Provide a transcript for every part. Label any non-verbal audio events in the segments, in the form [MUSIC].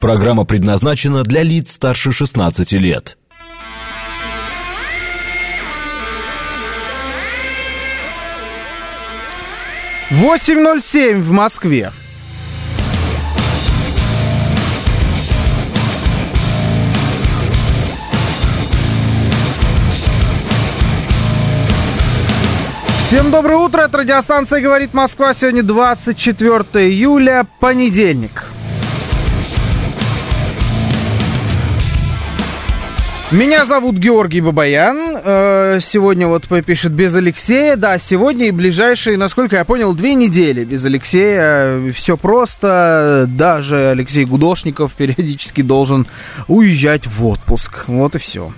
Программа предназначена для лиц старше 16 лет. Восемь ноль семь в Москве. Всем доброе утро, это радиостанция «Говорит Москва». Сегодня 24 июля, понедельник. Меня зовут Георгий Бабаян. Э, сегодня вот пишет без Алексея. Да, сегодня и ближайшие, насколько я понял, две недели без Алексея. Все просто. Даже Алексей Гудошников периодически должен уезжать в отпуск. Вот и все.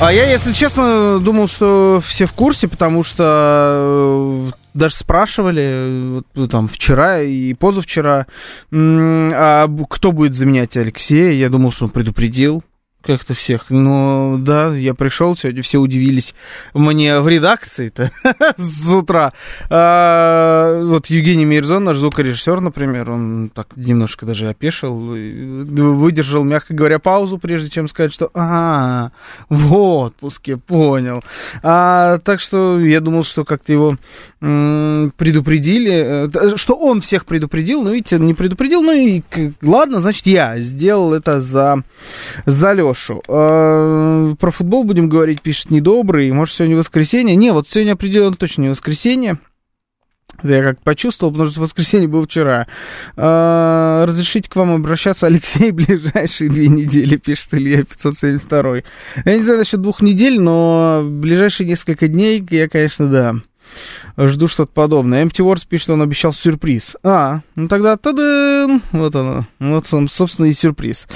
А я, если честно, думал, что все в курсе, потому что э, даже спрашивали вот, там вчера и позавчера, а кто будет заменять Алексея. Я думал, что он предупредил как-то всех. Но да, я пришел, сегодня все удивились мне в редакции-то [LAUGHS] с утра. А, вот Евгений Мирзон, наш звукорежиссер, например, он так немножко даже опешил, выдержал, мягко говоря, паузу, прежде чем сказать, что а, в отпуске, понял. А, так что я думал, что как-то его предупредили, э, что он всех предупредил, но видите, не предупредил, ну и ладно, значит, я сделал это за, за Лешу. Э, про футбол будем говорить, пишет недобрый. Может, сегодня воскресенье? Не, вот сегодня определенно точно не воскресенье. Я как почувствовал, потому что воскресенье было вчера. А, разрешите к вам обращаться, Алексей, [LAUGHS] ближайшие две недели, пишет Илья 572. Я не знаю насчет двух недель, но ближайшие несколько дней я, конечно, да жду что-то подобное. Empty Wars пишет, он обещал сюрприз. А, ну тогда тадын! Вот оно. Вот он, собственно, и сюрприз.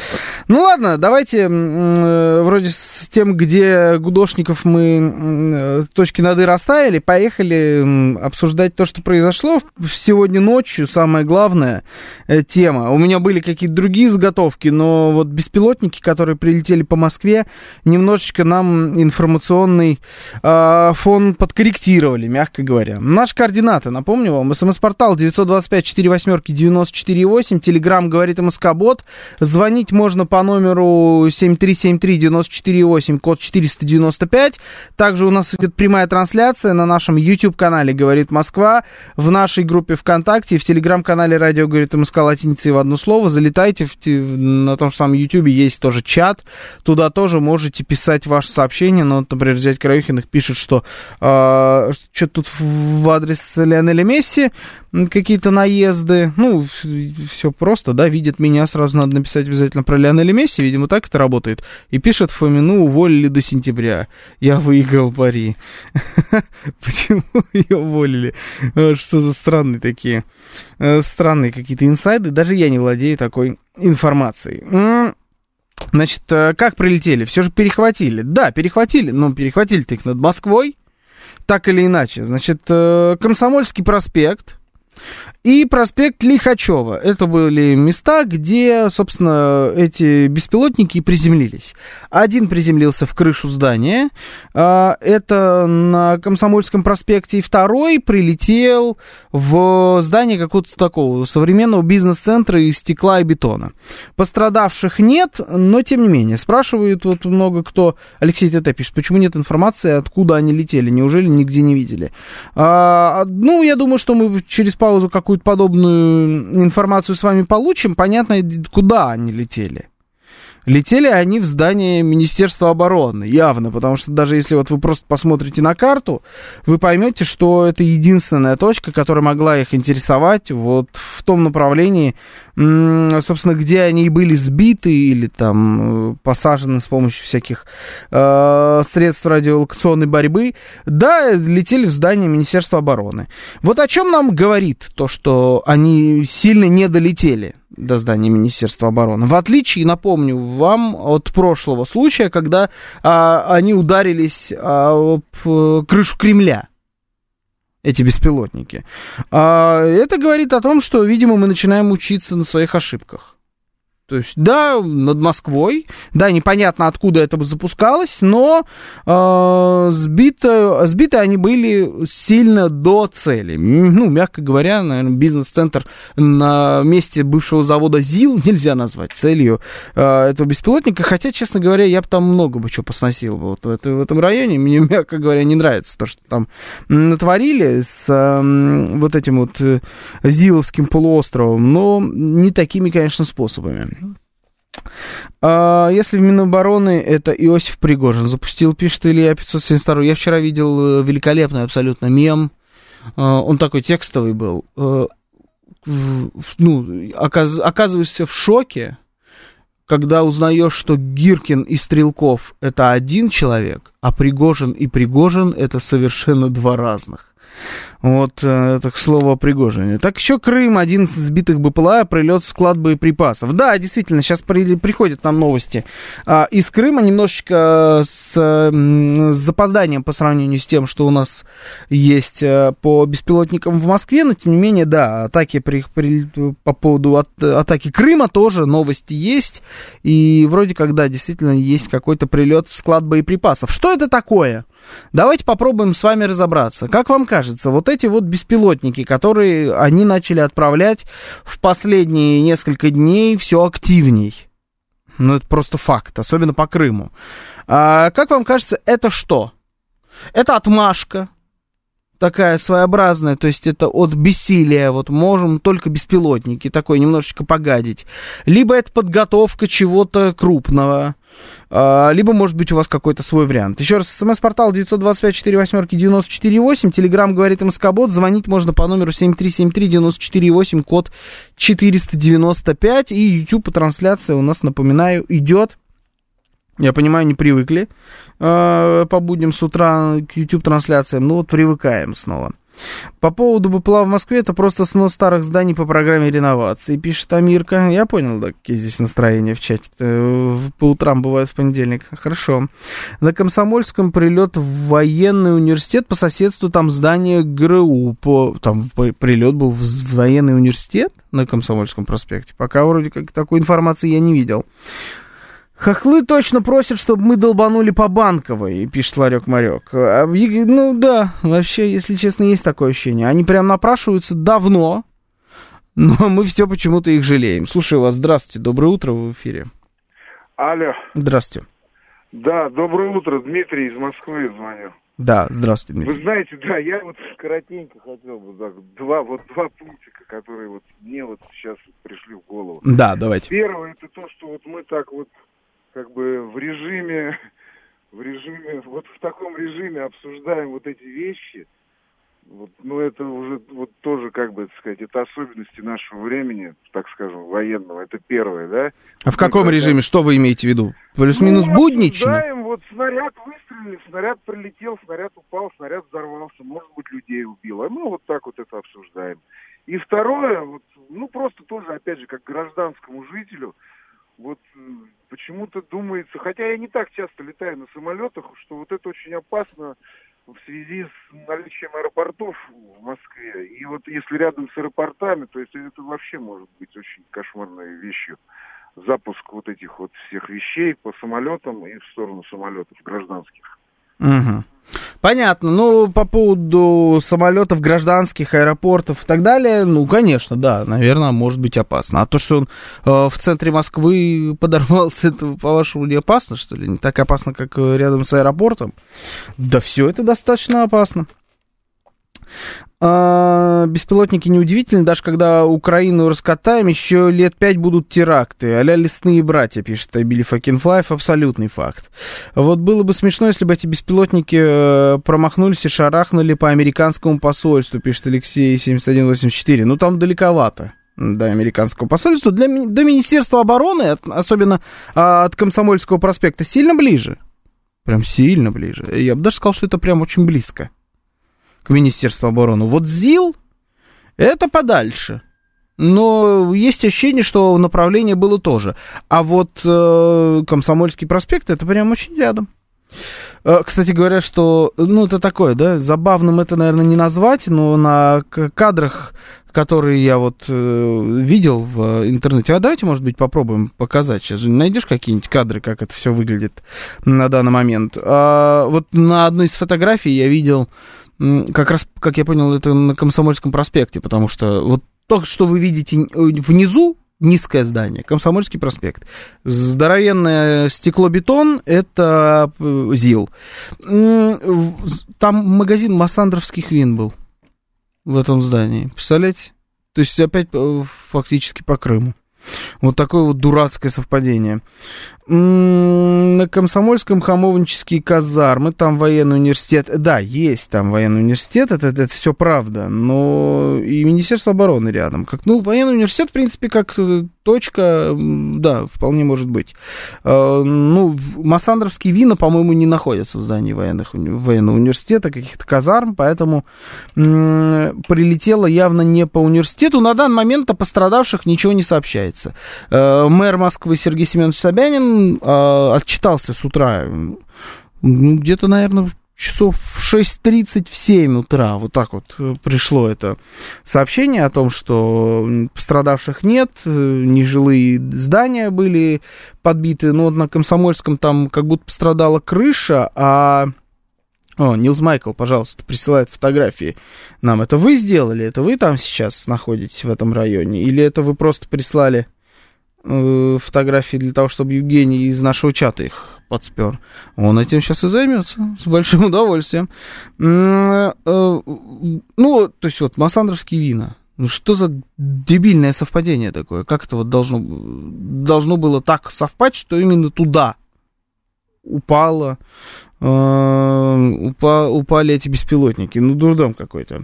Ну ладно, давайте э, вроде с тем, где гудошников мы э, точки над «и» расставили, поехали обсуждать то, что произошло сегодня ночью. Самая главная э, тема. У меня были какие-то другие заготовки, но вот беспилотники, которые прилетели по Москве, немножечко нам информационный э, фон подкорректировали, мягко говоря говоря. Наши координаты, напомню вам, смс-портал 925-48-94-8, телеграмм говорит МСК-бот, звонить можно по номеру 7373-94-8, код 495, также у нас идет прямая трансляция на нашем YouTube-канале «Говорит Москва», в нашей группе ВКонтакте, в телеграм-канале «Радио говорит МСК» латиницей в одно слово, залетайте, в, на том же самом YouTube есть тоже чат, туда тоже можете писать ваши сообщения, ну, вот, например, взять Краюхиных пишет, что э, что тут в адрес Лионеля Месси какие-то наезды. Ну, все просто, да, видит меня, сразу надо написать обязательно про Лионеля Месси, видимо, так это работает. И пишет Фомину, уволили до сентября. Я выиграл пари. [LAUGHS] Почему ее уволили? А, что за странные такие, э, странные какие-то инсайды. Даже я не владею такой информацией. Значит, э, как прилетели? Все же перехватили. Да, перехватили, но перехватили-то их над Москвой так или иначе. Значит, э, Комсомольский проспект, и проспект Лихачева. Это были места, где, собственно, эти беспилотники приземлились. Один приземлился в крышу здания, а, это на Комсомольском проспекте, и второй прилетел в здание какого-то такого современного бизнес-центра из стекла и бетона. Пострадавших нет, но тем не менее. Спрашивают вот много кто, Алексей ТТ пишет, почему нет информации, откуда они летели, неужели нигде не видели? А, ну, я думаю, что мы через паузу какую какую-то подобную информацию с вами получим, понятно, куда они летели. Летели они в здание Министерства обороны, явно, потому что даже если вот вы просто посмотрите на карту, вы поймете, что это единственная точка, которая могла их интересовать вот в том направлении, собственно, где они были сбиты или там э, посажены с помощью всяких э, средств радиолокационной борьбы. Да, летели в здание Министерства обороны. Вот о чем нам говорит то, что они сильно не долетели до здания Министерства обороны. В отличие, напомню вам, от прошлого случая, когда а, они ударились а, об э, крышу Кремля эти беспилотники. А, это говорит о том, что, видимо, мы начинаем учиться на своих ошибках. То есть, да, над Москвой, да, непонятно, откуда это бы запускалось, но э, сбито, сбиты они были сильно до цели. Ну, мягко говоря, наверное, бизнес-центр на месте бывшего завода ЗИЛ [LAUGHS] нельзя назвать целью э, этого беспилотника, хотя, честно говоря, я бы там много бы чего посносил вот в, это, в этом районе. Мне, [LAUGHS] мягко говоря, не нравится то, что там натворили с э, вот этим вот э, ЗИЛовским полуостровом, но не такими, конечно, способами. А, если в Минобороны это Иосиф Пригожин запустил, пишет Илья 572. Я вчера видел э, великолепный абсолютно мем. А, он такой текстовый был. А, ну, оказ, оказываешься в шоке, когда узнаешь, что Гиркин и Стрелков это один человек, а Пригожин и Пригожин это совершенно два разных. Вот э, это к слову о Пригожине. Так еще Крым, один сбитых БПЛА, прилет в склад боеприпасов. Да, действительно, сейчас при, приходят нам новости а, из Крыма, немножечко с, с запозданием по сравнению с тем, что у нас есть по беспилотникам в Москве, но тем не менее, да, атаки при, при, по поводу от, атаки Крыма тоже новости есть, и вроде как, да, действительно есть какой-то прилет в склад боеприпасов. Что это такое? Давайте попробуем с вами разобраться. Как вам кажется, вот эти вот беспилотники, которые они начали отправлять в последние несколько дней все активней. Ну, это просто факт, особенно по Крыму. А, как вам кажется, это что? Это отмашка, такая своеобразная, то есть это от бессилия, вот можем только беспилотники, такой немножечко погадить. Либо это подготовка чего-то крупного, либо, может быть, у вас какой-то свой вариант. Еще раз, смс-портал 925-48-94-8, телеграмм говорит МСК-бот, звонить можно по номеру 7373-94-8, код 495, и YouTube по трансляции у нас, напоминаю, идет я понимаю, не привыкли э, по будням с утра к YouTube-трансляциям, ну вот привыкаем снова. По поводу БПЛА в Москве, это просто снос старых зданий по программе реновации, пишет Амирка. Я понял, да, какие здесь настроения в чате. Э, по утрам бывают в понедельник. Хорошо. На Комсомольском прилет в военный университет, по соседству там здание ГРУ. По, там прилет был в военный университет на Комсомольском проспекте. Пока вроде как такой информации я не видел. Хохлы точно просят, чтобы мы долбанули по банковой, пишет Ларек Марек. А, ну да, вообще, если честно, есть такое ощущение. Они прям напрашиваются давно, но [LAUGHS] мы все почему-то их жалеем. Слушаю вас, здравствуйте, доброе утро, в эфире. Алло. Здравствуйте. Да, доброе утро, Дмитрий из Москвы звоню. Да, здравствуйте, Дмитрий. Вы знаете, да, я вот коротенько хотел бы так, два, вот два пунктика, которые вот мне вот сейчас пришли в голову. Да, давайте. Первое, это то, что вот мы так вот как бы в режиме, [LAUGHS] в режиме, вот в таком режиме обсуждаем вот эти вещи, вот, ну, это уже вот тоже, как бы, так сказать, это особенности нашего времени, так скажем, военного. Это первое, да? А в каком режиме? Что вы имеете в виду? Плюс-минус ну, буднично? Обсуждаем, вот снаряд выстрелил, снаряд прилетел, снаряд упал, снаряд взорвался, может быть, людей убил. А мы вот так вот это обсуждаем. И второе, вот, ну, просто тоже, опять же, как гражданскому жителю, вот почему-то думается, хотя я не так часто летаю на самолетах, что вот это очень опасно в связи с наличием аэропортов в Москве. И вот если рядом с аэропортами, то есть это вообще может быть очень кошмарной вещью. Запуск вот этих вот всех вещей по самолетам и в сторону самолетов гражданских. Угу. Понятно. Ну, по поводу самолетов, гражданских, аэропортов и так далее, ну, конечно, да, наверное, может быть опасно. А то, что он э, в центре Москвы [LAUGHS] подорвался, это, по-вашему, не опасно, что ли? Не так опасно, как э, рядом с аэропортом? Да все это достаточно опасно. А, беспилотники неудивительны, даже когда Украину раскатаем, еще лет пять будут теракты. а лесные братья, пишет Билли Факинфлайф, абсолютный факт. Вот было бы смешно, если бы эти беспилотники э, промахнулись и шарахнули по американскому посольству, пишет Алексей 7184. Ну, там далековато до американского посольства, для, до Министерства обороны, особенно а, от Комсомольского проспекта, сильно ближе. Прям сильно ближе. Я бы даже сказал, что это прям очень близко к Министерству обороны. Вот ЗИЛ это подальше. Но есть ощущение, что направление было тоже. А вот э, Комсомольский проспект это прям очень рядом. Э, Кстати говоря, что, ну, это такое, да, забавным это, наверное, не назвать, но на кадрах, которые я вот э, видел в интернете, а давайте, может быть, попробуем показать. Сейчас же найдешь какие-нибудь кадры, как это все выглядит на данный момент. А, вот на одной из фотографий я видел, как раз, как я понял, это на Комсомольском проспекте, потому что вот то, что вы видите н- внизу, низкое здание, Комсомольский проспект. Здоровенное стеклобетон — это э, ЗИЛ. Там магазин массандровских вин был в этом здании. Представляете? То есть опять э, фактически по Крыму. Вот такое вот дурацкое совпадение. На Комсомольском хамовнические казармы, там военный университет. Да, есть там военный университет, это, это, все правда, но и Министерство обороны рядом. Как, ну, военный университет, в принципе, как э, точка, да, вполне может быть. Э, Ну, массандровские вина, по-моему, не находятся в здании военных, военного университета, каких-то казарм, поэтому прилетело явно не по университету. На данный момент о пострадавших ничего не сообщается. Э, Мэр Москвы Сергей Семенович Собянин э, отчитался с утра, ну, где-то, наверное, часов в 6.30, в 7 утра, вот так вот э, пришло это сообщение о том, что пострадавших нет, э, нежилые здания были подбиты, но на Комсомольском там как будто пострадала крыша, а... О, Нилс Майкл, пожалуйста, присылает фотографии нам. Это вы сделали? Это вы там сейчас находитесь в этом районе? Или это вы просто прислали э, фотографии для того, чтобы Евгений из нашего чата их подспер? Он этим сейчас и займется с большим [LAUGHS] удовольствием. М, э, Ну, то есть вот массандровские вина. Ну что за дебильное совпадение такое? Как это вот должно, должно было так совпасть, что именно туда упало, э, упа- упали эти беспилотники. Ну, дурдом какой-то.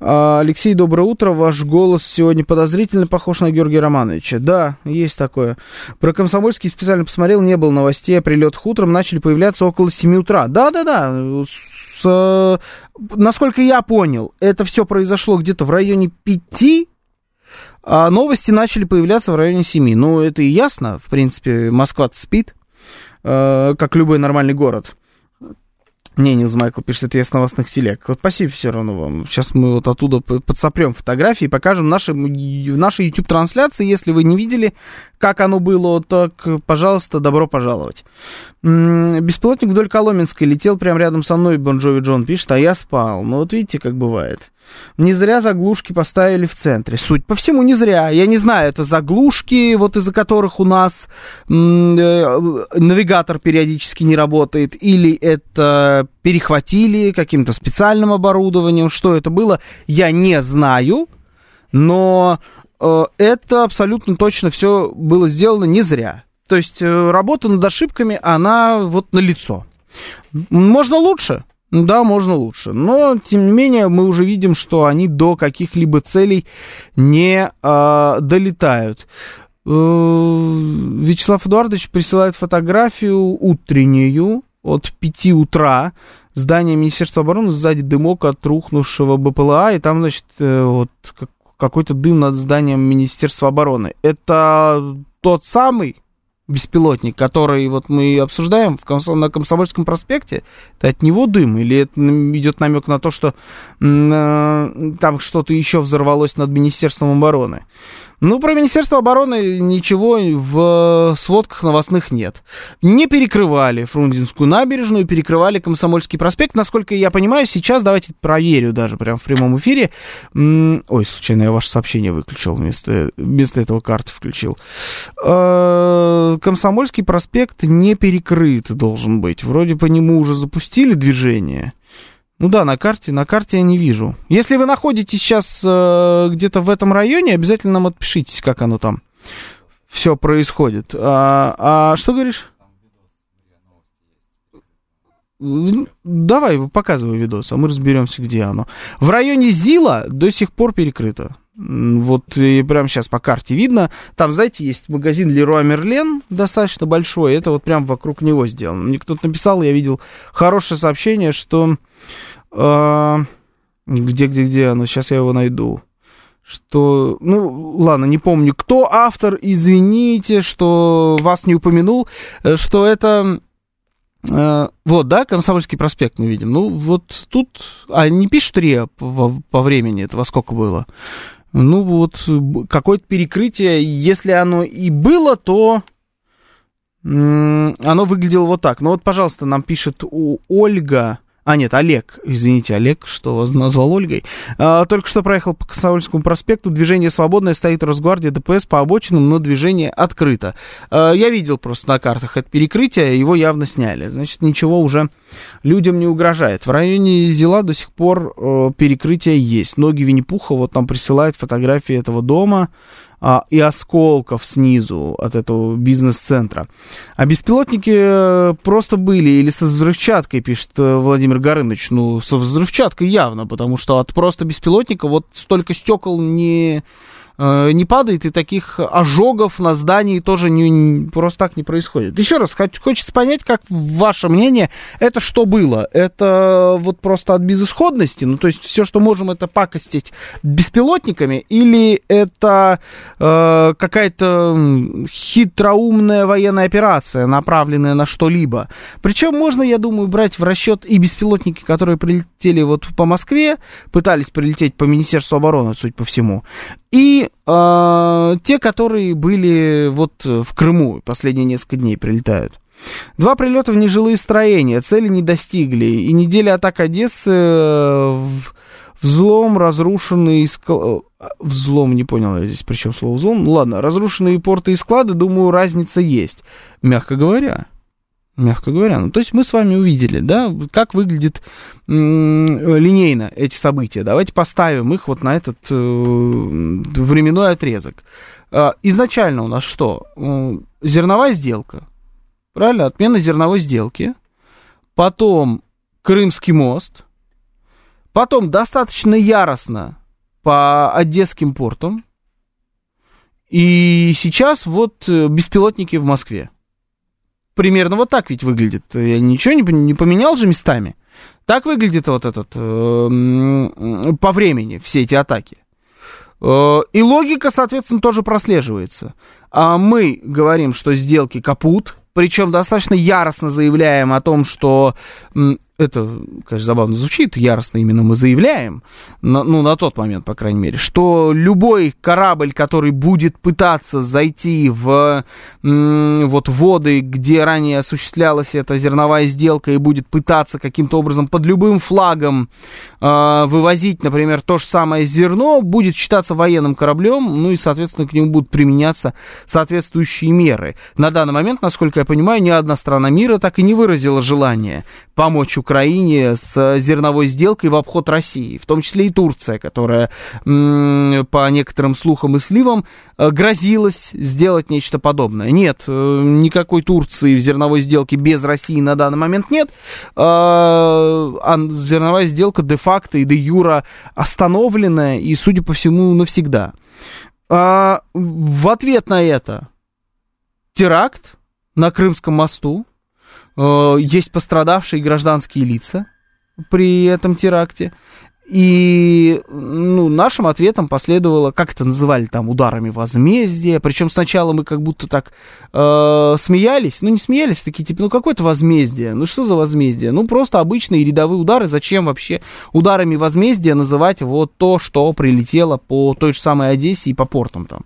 А, Алексей, доброе утро. Ваш голос сегодня подозрительно похож на Георгия Романовича. Да, есть такое. Про Комсомольский специально посмотрел, не было новостей о прилетах утром, начали появляться около 7 утра. Да-да-да, с- насколько я понял, это все произошло где-то в районе 5 а новости начали появляться в районе 7. Ну, это и ясно. В принципе, Москва спит, как любой нормальный город. Не, Нилс Майкл пишет, это я с новостных телег. Спасибо все равно вам. Сейчас мы вот оттуда подсопрем фотографии и покажем наши, в нашей YouTube-трансляции. Если вы не видели, как оно было, так, пожалуйста, добро пожаловать. Беспилотник вдоль Коломенской летел прямо рядом со мной, Бонжови Джон пишет, а я спал. Ну вот видите, как бывает. Не зря заглушки поставили в центре. Суть по всему не зря. Я не знаю, это заглушки, вот из-за которых у нас э, навигатор периодически не работает, или это перехватили каким-то специальным оборудованием. Что это было, я не знаю, но э, это абсолютно точно все было сделано не зря. То есть э, работа над ошибками, она вот на лицо. Можно лучше? Да, можно лучше. Но, тем не менее, мы уже видим, что они до каких-либо целей не а, долетают. Э, Вячеслав Эдуардович присылает фотографию утреннюю от 5 утра. Здание Министерства обороны, сзади дымок от рухнувшего БПЛА, и там, значит, э, вот как- какой-то дым над зданием Министерства обороны. Это тот самый беспилотник, который вот мы обсуждаем в Комсо- на Комсомольском проспекте, это от него дым, или это идет намек на то, что э, там что-то еще взорвалось над Министерством обороны? Ну, про Министерство обороны ничего в сводках новостных нет. Не перекрывали Фрунзенскую набережную, перекрывали Комсомольский проспект. Насколько я понимаю, сейчас, давайте проверю даже прямо в прямом эфире. Ой, случайно я ваше сообщение выключил, вместо, вместо этого карты включил. Э, Комсомольский проспект не перекрыт должен быть. Вроде по нему уже запустили движение. Ну да, на карте, на карте я не вижу. Если вы находитесь сейчас э, где-то в этом районе, обязательно нам отпишитесь, как оно там все происходит. А, а что говоришь? Давай, показывай видос, а мы разберемся, где оно. В районе Зила до сих пор перекрыто. Вот и прямо сейчас по карте видно. Там, знаете, есть магазин Леруа Мерлен, достаточно большой. Это вот прям вокруг него сделано. Мне кто-то написал, я видел хорошее сообщение, что... э, где, где, где оно? Сейчас я его найду. Что, ну, ладно, не помню, кто автор, извините, что вас не упомянул, э, что это Э, вот, да, Комсомольский проспект мы видим. Ну, вот тут... А не пишут РИА по, по времени, это во сколько было? Ну, вот какое-то перекрытие, если оно и было, то оно выглядело вот так. Ну вот, пожалуйста, нам пишет у Ольга а, нет, Олег, извините, Олег, что вас назвал Ольгой. А, только что проехал по Комсомольскому проспекту, движение свободное, стоит Росгвардия, ДПС по обочинам, но движение открыто. А, я видел просто на картах это перекрытие, его явно сняли. Значит, ничего уже людям не угрожает. В районе Зила до сих пор э, перекрытие есть. Ноги Винни-Пуха вот там присылают фотографии этого дома а, и осколков снизу от этого бизнес-центра. А беспилотники э, просто были или со взрывчаткой, пишет э, Владимир Горыныч. Ну, со взрывчаткой явно, потому что от просто беспилотника вот столько стекол не не падает, и таких ожогов на здании тоже не, просто так не происходит. Еще раз, хочется понять, как ваше мнение, это что было? Это вот просто от безысходности? Ну, то есть все, что можем, это пакостить беспилотниками? Или это э, какая-то хитроумная военная операция, направленная на что-либо? Причем можно, я думаю, брать в расчет и беспилотники, которые прилетели вот по Москве, пытались прилететь по Министерству обороны, судя по всему, и э, те, которые были вот в Крыму, последние несколько дней прилетают. Два прилета в нежилые строения, цели не достигли. И неделя атак Одессы, э, взлом, разрушенный склад... Э, взлом, не понял я здесь, причем слово взлом. Ладно, разрушенные порты и склады, думаю, разница есть, мягко говоря мягко говоря. Ну, то есть мы с вами увидели, да, как выглядит линейно эти события. Давайте поставим их вот на этот э, временной отрезок. Э, изначально у нас что? Э, зерновая сделка. Правильно? Отмена зерновой сделки. Потом Крымский мост. Потом достаточно яростно по Одесским портам. И сейчас вот э, беспилотники в Москве примерно вот так ведь выглядит. Я ничего не, не поменял же местами. Так выглядит вот этот э, по времени все эти атаки. Э, и логика, соответственно, тоже прослеживается. А мы говорим, что сделки капут, причем достаточно яростно заявляем о том, что это, конечно, забавно звучит, яростно именно мы заявляем, на, ну, на тот момент, по крайней мере, что любой корабль, который будет пытаться зайти в м, вот воды, где ранее осуществлялась эта зерновая сделка, и будет пытаться каким-то образом под любым флагом э, вывозить, например, то же самое зерно, будет считаться военным кораблем, ну и, соответственно, к нему будут применяться соответствующие меры. На данный момент, насколько я понимаю, ни одна страна мира так и не выразила желание помочь Украине с зерновой сделкой в обход России, в том числе и Турция, которая, по некоторым слухам и сливам, э, грозилась сделать нечто подобное. Нет, э, никакой Турции в зерновой сделке без России на данный момент нет, а, а зерновая сделка де-факто и де-юра остановлена и, судя по всему, навсегда. А, в ответ на это теракт на Крымском мосту, Э, есть пострадавшие гражданские лица при этом теракте. И ну, нашим ответом последовало, как это называли там, ударами возмездия. Причем сначала мы как будто так э, смеялись. Ну, не смеялись, такие типа, ну, какое-то возмездие. Ну, что за возмездие? Ну, просто обычные рядовые удары. Зачем вообще ударами возмездия называть вот то, что прилетело по той же самой Одессе и по портам там?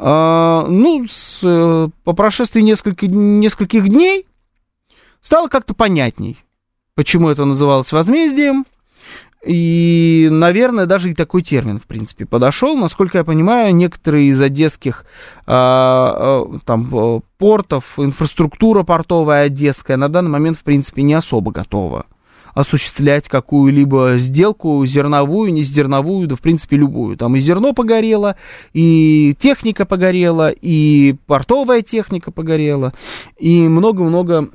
Э, ну, с, э, по прошествии несколько, нескольких дней стало как-то понятней, почему это называлось возмездием. И, наверное, даже и такой термин, в принципе, подошел. Насколько я понимаю, некоторые из одесских а, а, там, портов, инфраструктура портовая одесская на данный момент, в принципе, не особо готова осуществлять какую-либо сделку, зерновую, не зерновую, да в принципе любую. Там и зерно погорело, и техника погорела, и портовая техника погорела, и много-много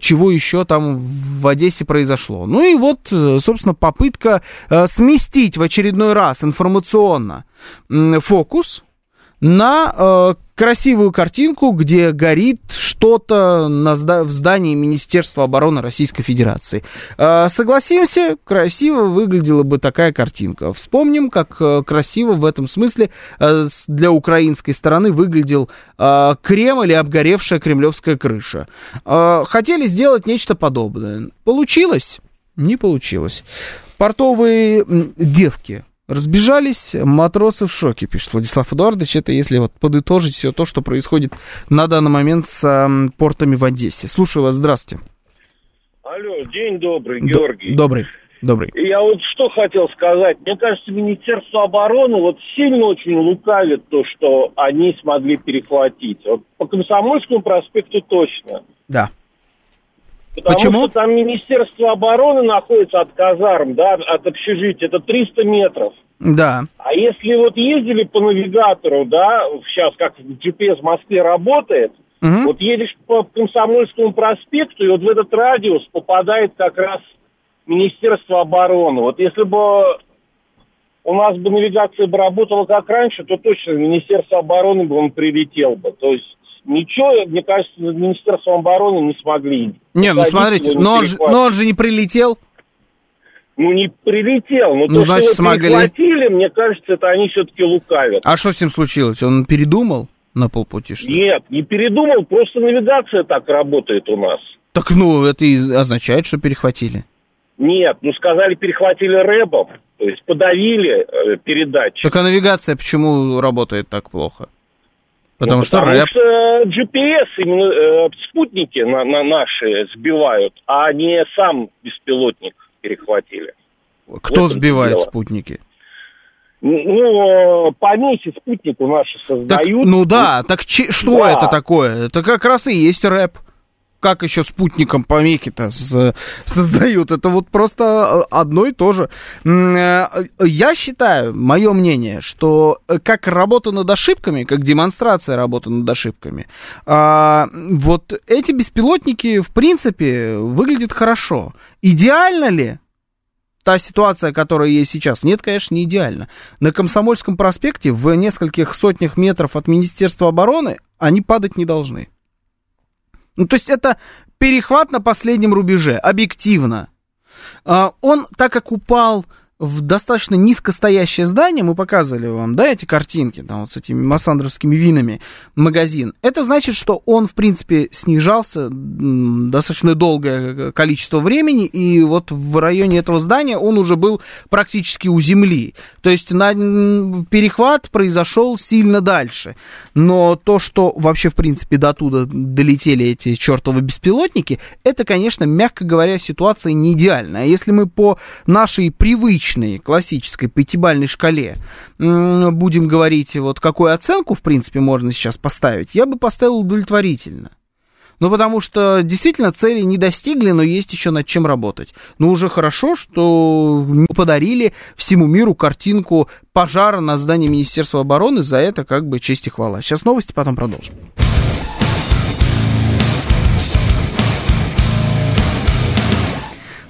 чего еще там в Одессе произошло. Ну и вот, э, собственно, попытка э, сместить в очередной раз информационно фокус на э, красивую картинку, где горит что-то на в здании Министерства обороны Российской Федерации. Э, согласимся, красиво выглядела бы такая картинка. Вспомним, как э, красиво в этом смысле э, для украинской стороны выглядел э, Кремль и обгоревшая кремлевская крыша. Хотели сделать нечто подобное. Получилось? Не получилось. Портовые девки разбежались, матросы в шоке, пишет Владислав Эдуардович. Это если вот подытожить все то, что происходит на данный момент с м, портами в Одессе. Слушаю вас, здравствуйте. Алло, день добрый, Георгий. Добрый, добрый. Я вот что хотел сказать. Мне кажется, Министерство обороны вот сильно очень лукавит то, что они смогли перехватить. Вот по Комсомольскому проспекту точно. Да. Потому Почему? что там Министерство обороны находится от казарм, да, от общежития. Это 300 метров. Да. А если вот ездили по навигатору, да, сейчас как GPS в Москве работает, Мгм. вот едешь по Комсомольскому проспекту, и вот в этот радиус попадает как раз Министерство обороны. Вот если бы у нас бы навигация бы работала как раньше, то точно Министерство обороны бы он прилетел бы. То есть ничего, мне кажется, над Министерством обороны не смогли. Не, ну смотрите, но он, же, но он же не прилетел. Ну, не прилетел. Но Ну, то, значит, что его смогли. мне кажется, это они все-таки лукавят. А что с ним случилось? Он передумал на полпути, что ли? Нет, не передумал, просто навигация так работает у нас. Так, ну, это и означает, что перехватили. Нет, ну сказали, перехватили рэбом, то есть подавили э, передачу. Так а навигация почему работает так плохо? Потому Ну, что потому рэп. что GPS, именно э, спутники на, на наши сбивают, а не сам беспилотник перехватили. Кто этом сбивает дело. спутники? Ну, э, помехи спутнику наши Так, создают. ну да, так че- что Да. это такое? Это как раз и есть рэп. Как еще спутником помехи-то создают? Это вот просто одно и то же. Э, Я считаю, мое мнение, что э, как работа над ошибками, как демонстрация работы над ошибками, а, вот эти беспилотники, в принципе, выглядят хорошо. Идеально ли? та ситуация, которая есть сейчас, нет, конечно, не идеально. На Комсомольском проспекте в нескольких сотнях метров от Министерства обороны они падать не должны. Ну, то есть это перехват на последнем рубеже, объективно. А, Он, так как упал в достаточно низкостоящее здание, мы показывали вам, да, эти картинки, там, вот с этими массандровскими винами, магазин, это значит, что он, в принципе, снижался достаточно долгое количество времени, и вот в районе этого здания он уже был практически у земли. То есть на, перехват произошел сильно дальше. Но то, что вообще, в принципе, до туда долетели эти чертовы беспилотники, это, конечно, мягко говоря, ситуация не идеальная. А если мы по нашей привычной, классической пятибальной шкале будем говорить, вот какую оценку, в принципе, можно сейчас поставить, я бы поставил удовлетворительно. Ну, потому что действительно цели не достигли, но есть еще над чем работать. Но уже хорошо, что подарили всему миру картинку пожара на здании Министерства обороны. За это как бы честь и хвала. Сейчас новости, потом продолжим.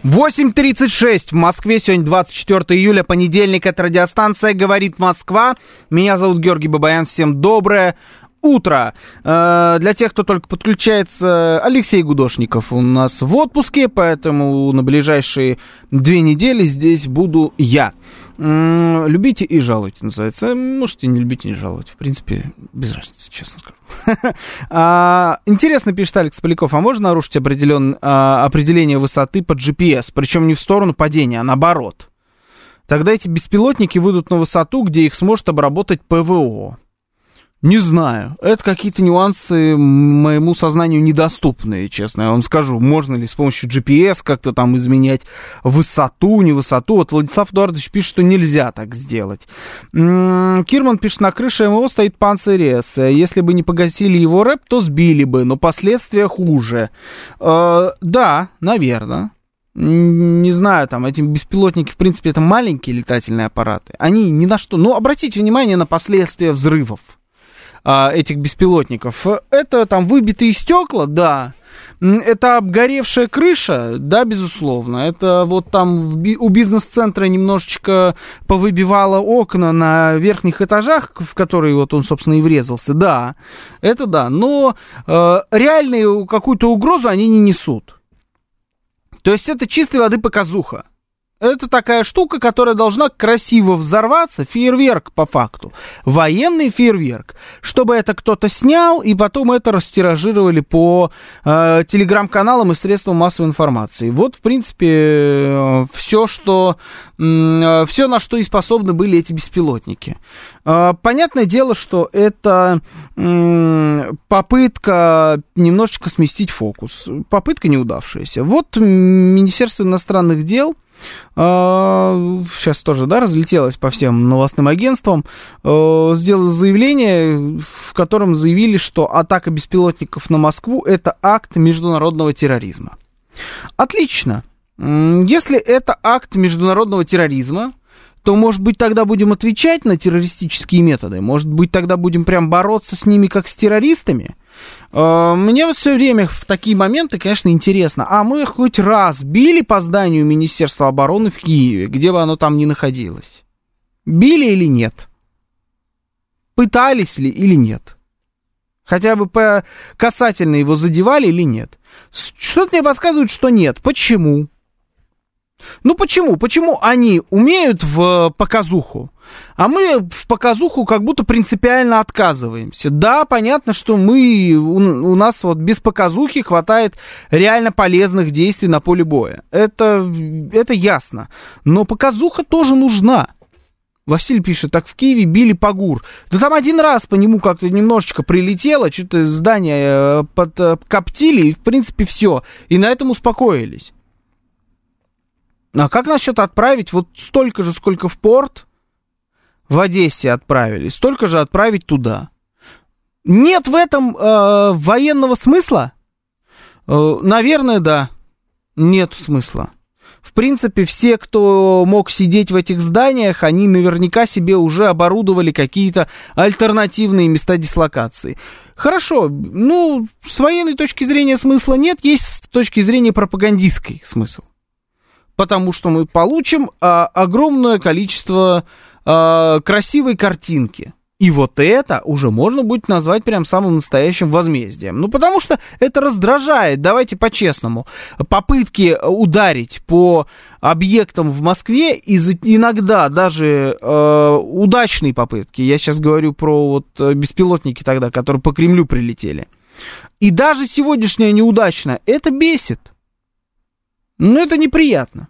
Восемь тридцать шесть в Москве. Сегодня 24 июля, понедельник. Это радиостанция «Говорит Москва». Меня зовут Георгий Бабаян. Всем доброе утро. Э, Для тех, кто только подключается, Алексей Гудошников у нас в отпуске, поэтому на ближайшие две недели здесь буду я. Любите и жалуйте, называется. Можете не любить и не жаловать. В принципе, без разницы, честно скажу. [LAUGHS] А, Интересно, пишет Алекс Поляков, а можно нарушить определен, а, определение высоты под GPS, причем не в сторону падения, а наоборот? Тогда эти беспилотники выйдут на высоту, где их сможет обработать ПВО. Не знаю. Это какие-то нюансы моему сознанию недоступные, честно я вам скажу. Можно ли с помощью GPS как-то там изменять высоту, не высоту? Вот Владислав Эдуардович пишет, что нельзя так сделать. Кирман пишет, на крыше МО стоит панцирь С. Если бы не погасили его рэп, то сбили бы, но последствия хуже. Э, да, наверное. Не знаю, там, эти беспилотники, в принципе, это маленькие летательные аппараты. Они ни на что... Ну, обратите внимание на последствия взрывов а, этих беспилотников. Это там выбитые стекла, да, Это обгоревшая крыша, да, безусловно. Это вот там у бизнес-центра немножечко повыбивало окна на верхних этажах, в которые вот он, собственно, и врезался. Да, это да. Но э, реальную какую-то угрозу они не несут. То есть это чистой воды показуха. Это такая штука, которая должна красиво взорваться, фейерверк по факту. Военный фейерверк. Чтобы это кто-то снял, и потом это растиражировали по э, телеграм-каналам и средствам массовой информации. Вот, в принципе, э, все, что, э, все, на что и способны были эти беспилотники. Э, понятное дело, что это э, попытка немножечко сместить фокус. Попытка неудавшаяся. Вот Министерство иностранных дел сейчас а, тоже, да, разлетелось по всем новостным агентствам, а, сделал заявление, в котором заявили, что атака беспилотников на Москву – это акт международного терроризма. Отлично. Если это акт международного терроризма, то, может быть, тогда будем отвечать на террористические методы? Может быть, тогда будем прям бороться с ними, как с террористами? Э, мне вот все время в такие моменты, конечно, интересно. А мы хоть раз били по зданию Министерства обороны в Киеве, где бы оно там ни находилось? Били или нет? Пытались ли или нет? Хотя бы по касательно его задевали или нет? Что-то мне подсказывает, что нет. Почему? Ну почему? Почему они умеют в показуху, а мы в показуху как будто принципиально отказываемся? Да, понятно, что мы, у, у нас вот без показухи хватает реально полезных действий на поле боя. Это, это ясно. Но показуха тоже нужна. Василий пишет, так в Киеве били по ГУР. Да там один раз по нему как-то немножечко прилетело, что-то здание э, подкоптили, и в принципе все. И на этом успокоились. А как насчет отправить вот столько же, сколько в порт в Одессе отправили, столько же отправить туда? Нет в этом э, военного смысла? Э, наверное, да. Нет смысла. В принципе, все, кто мог сидеть в этих зданиях, они наверняка себе уже оборудовали какие-то альтернативные места дислокации. Хорошо, ну, с военной точки зрения смысла нет, есть с точки зрения пропагандистской смысл потому что мы получим а, огромное количество а, красивой картинки. И вот это уже можно будет назвать прям самым настоящим возмездием. Ну, потому что это раздражает, давайте по-честному. Попытки ударить по объектам в Москве, из, иногда даже э, удачные попытки, я сейчас говорю про вот э, беспилотники тогда, которые по Кремлю прилетели, и даже сегодняшняя неудачная, это бесит. Ну, это неприятно.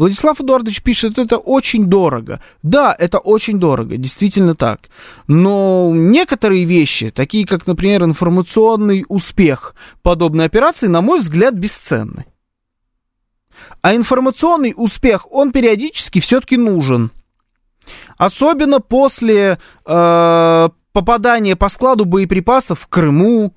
Владислав Эдуардович пишет, это очень дорого. Да, это очень дорого, действительно так. Но некоторые вещи, такие как, например, информационный успех подобной операции, на мой взгляд, бесценны. А информационный успех, он периодически все-таки нужен. Особенно после э, попадания по складу боеприпасов в Крыму,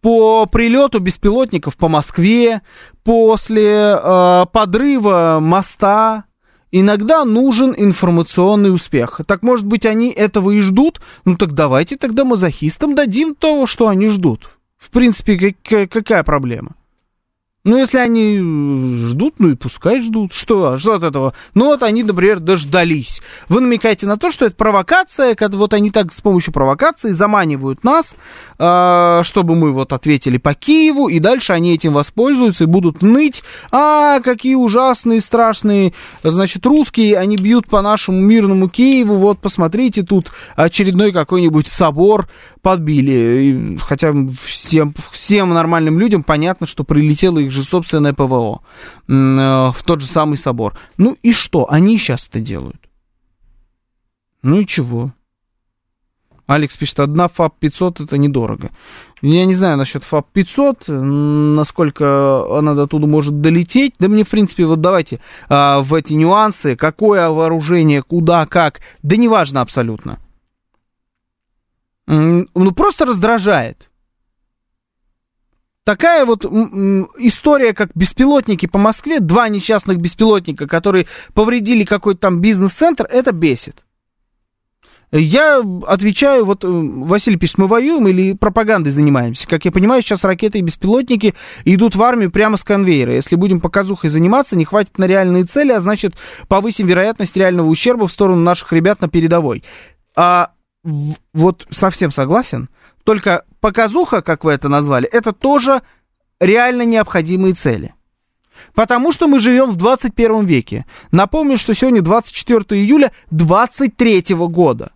по прилету беспилотников по Москве, после э, подрыва моста, иногда нужен информационный успех. Так, может быть, они этого и ждут? Ну так давайте тогда мазохистам дадим то, что они ждут. В принципе, какая проблема? Ну, если они ждут, ну и пускай ждут. Что, что от этого? Ну, вот они, например, дождались. Вы намекаете на то, что это провокация, когда вот они так с помощью провокации заманивают нас, э, чтобы мы вот ответили по Киеву, и дальше они этим воспользуются и будут ныть. А, какие ужасные, страшные, значит, русские, они бьют по нашему мирному Киеву. Вот, посмотрите, тут очередной какой-нибудь собор подбили. Хотя всем, всем нормальным людям понятно, что прилетело их же собственное ПВО э, в тот же самый собор. Ну и что они сейчас это делают? Ну и чего? Алекс пишет, одна ФАП-500 это недорого. Я не знаю насчет ФАП-500, насколько она до туда может долететь. Да мне, в принципе, вот давайте а, в эти нюансы, какое вооружение, куда, как, да неважно абсолютно. Ну, просто раздражает. Такая вот история, как беспилотники по Москве, два несчастных беспилотника, которые повредили какой-то там бизнес-центр, это бесит. Я отвечаю, вот э, Василий пишет, мы воюем или пропагандой занимаемся? Как я понимаю, сейчас ракеты и беспилотники идут в армию прямо с конвейера. Если будем показухой заниматься, не хватит на реальные цели, а значит повысим вероятность реального ущерба в сторону наших ребят на передовой. А вот совсем согласен. Только показуха, как вы это назвали, это тоже реально необходимые цели. Потому что мы живем в 21 веке. Напомню, что сегодня 24 июля 23 года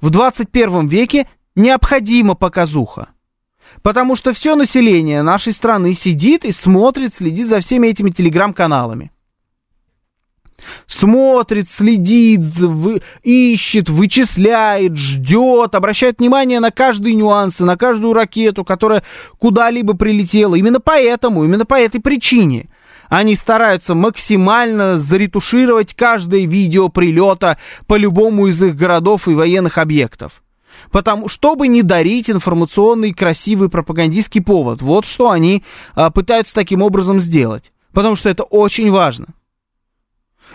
в 21 веке необходима показуха. Потому что все население нашей страны сидит и смотрит, следит за всеми этими телеграм-каналами. Смотрит, следит, вы, ищет, вычисляет, ждет, обращает внимание на каждые нюансы, на каждую ракету, которая куда-либо прилетела. Именно поэтому, именно по этой причине они стараются максимально заретушировать каждое видео прилета по любому из их городов и военных объектов. Потому, чтобы не дарить информационный красивый пропагандистский повод. Вот что они а, пытаются таким образом сделать. Потому что это очень важно.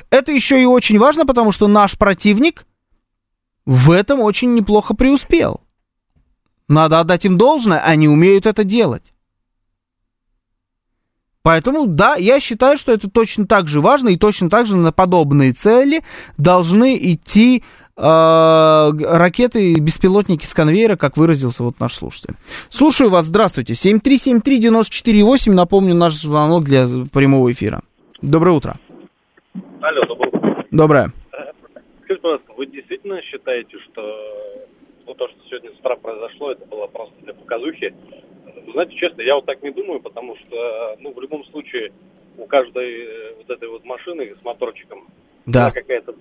Это еще и очень важно, потому что наш противник в этом очень неплохо преуспел. Надо отдать им должное, они умеют это делать. Поэтому, да, я считаю, что это точно так же важно, и точно так же на подобные цели должны идти э, ракеты и беспилотники с конвейера, как выразился вот наш слушатель. Слушаю вас, здравствуйте. 7373948, напомню, наш звонок для прямого эфира. Доброе утро. Алло, доброе утро. Доброе. Скажите, пожалуйста, вы действительно считаете, что ну, то, что сегодня с утра произошло, это было просто для показухи? знаете, честно, я вот так не думаю, потому что, ну, в любом случае, у каждой э, вот этой вот машины с моторчиком да. какая-то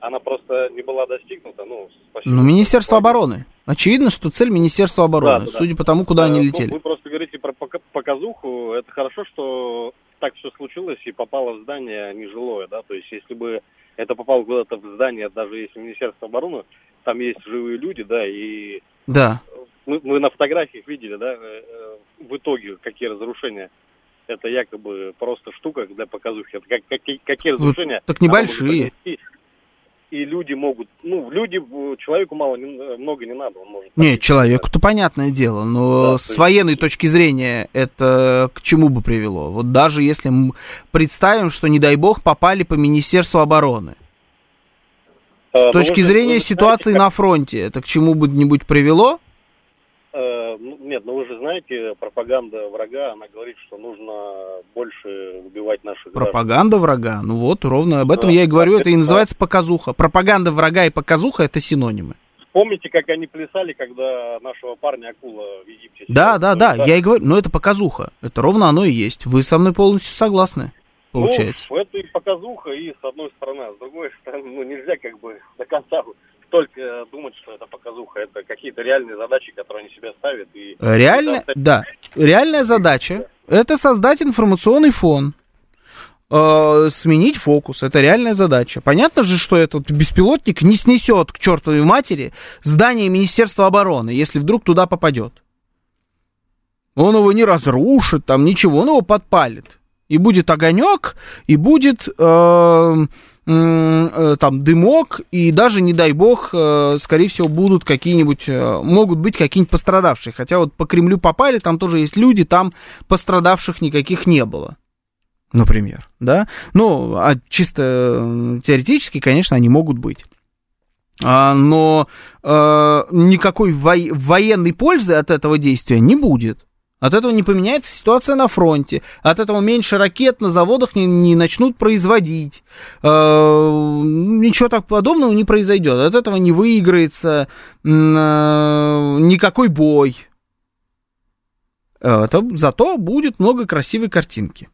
она просто не была достигнута. Ну, ну Министерство обороны. Очевидно, что цель Министерства обороны, да, да, судя да. по тому, куда они летели. Вы просто говорите про показуху. Это хорошо, что так все случилось и попало в здание нежилое, да, то есть если бы это попало куда-то в здание, даже если Министерство обороны, там есть живые люди, да, и да мы, мы на фотографиях видели, да, э, э, в итоге какие разрушения. Это якобы просто штука для показухи. Это как, какие, какие разрушения. так небольшие. И люди могут, ну, люди, человеку мало, много не надо, он может... Не, человеку-то понятное дело, но да, с военной точки зрения это к чему бы привело? Вот даже если мы представим, что, не дай бог, попали по Министерству обороны, с а, точки зрения ситуации на фронте, это к чему бы нибудь привело? Э, ну, нет, ну вы же знаете, пропаганда врага, она говорит, что нужно больше убивать наших Пропаганда граждан. врага? Ну вот, ровно об этом да, я и говорю, это и называется показуха. Пропаганда врага и показуха это синонимы. Помните, как они плясали, когда нашего парня акула в Египте? Да, да, да, я и говорю, но это показуха. Это ровно оно и есть. Вы со мной полностью согласны, получается. Ну, это и показуха, и с одной стороны, а с другой стороны, ну нельзя как бы до конца только думать, что это показуха. Это какие-то реальные задачи, которые они себе ставят. И Реально, да. Реальная задача – это создать информационный фон, э, сменить фокус. Это реальная задача. Понятно же, что этот беспилотник не снесет к чертовой матери здание Министерства обороны, если вдруг туда попадет. Он его не разрушит, там ничего, он его подпалит. И будет огонек, и будет э, Э, там дымок, и даже, не дай бог, э, скорее всего, будут какие-нибудь, могут быть какие-нибудь пострадавшие. Хотя вот по Кремлю попали, там тоже есть люди, там пострадавших никаких не было. Например, да? Ну, а чисто теоретически, конечно, они могут быть. А, но э, никакой во- военной пользы от этого действия не будет. От этого не поменяется ситуация на фронте. От этого меньше ракет на заводах не, не начнут производить. Э, ничего так подобного не произойдет. От этого не выиграется э, никакой бой. Это, зато будет много красивой картинки.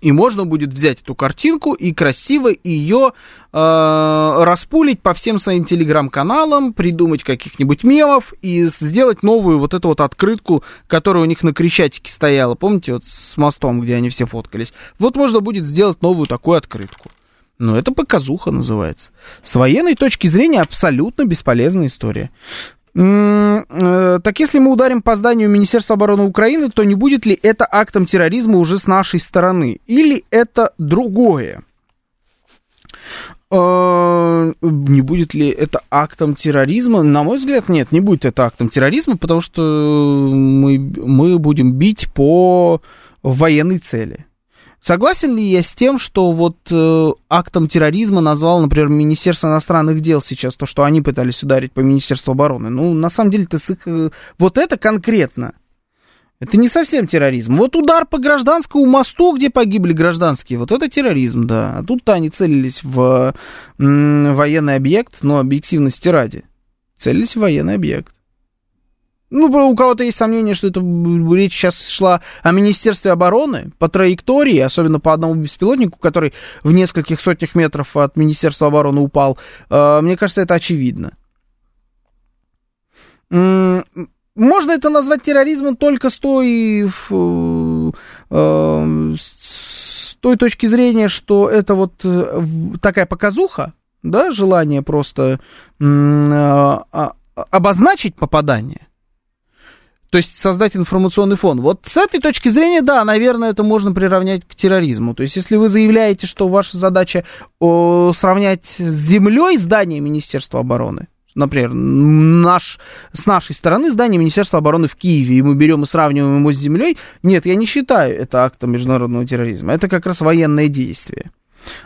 И можно будет взять эту картинку и красиво ее э, распулить по всем своим телеграм-каналам, придумать каких-нибудь мемов и сделать новую вот эту вот открытку, которая у них на Крещатике стояла. Помните, вот с мостом, где они все фоткались? Вот можно будет сделать новую такую открытку. Но это показуха называется. С военной точки зрения абсолютно бесполезная история. Э, так если мы ударим по зданию Министерства обороны Украины, то не будет ли это актом терроризма уже с нашей стороны? Или это другое? Э, Не будет ли это актом терроризма? На мой взгляд, нет, не будет это актом терроризма, потому что мы, мы будем бить по военной цели. Согласен ли я с тем, что вот э, актом терроризма назвал, например, Министерство иностранных дел сейчас, то, что они пытались ударить по Министерству обороны? Ну, на самом деле-то с их... э, Вот это конкретно. Это не совсем терроризм. Вот удар по гражданскому мосту, где погибли гражданские, вот это терроризм, да. А тут-то они целились в м, военный объект, но объективности ради. Целились в военный объект. Ну, у кого-то есть сомнение, что это речь сейчас шла о Министерстве обороны по траектории, особенно по одному беспилотнику, который в нескольких сотнях метров от Министерства обороны упал. Э, Мне кажется, это очевидно. Можно это назвать терроризмом только с той, э, с той точки зрения, что это вот э, такая показуха, да, желание просто а, обозначить попадание. То есть создать информационный фон. Вот с этой точки зрения, да, наверное, это можно приравнять к терроризму. То есть если вы заявляете, что ваша задача о, сравнять с землей здание Министерства обороны, например, наш, с нашей стороны здание Министерства обороны в Киеве, и мы берем и сравниваем его с землей, нет, я не считаю это актом международного терроризма. Это как раз военное действие.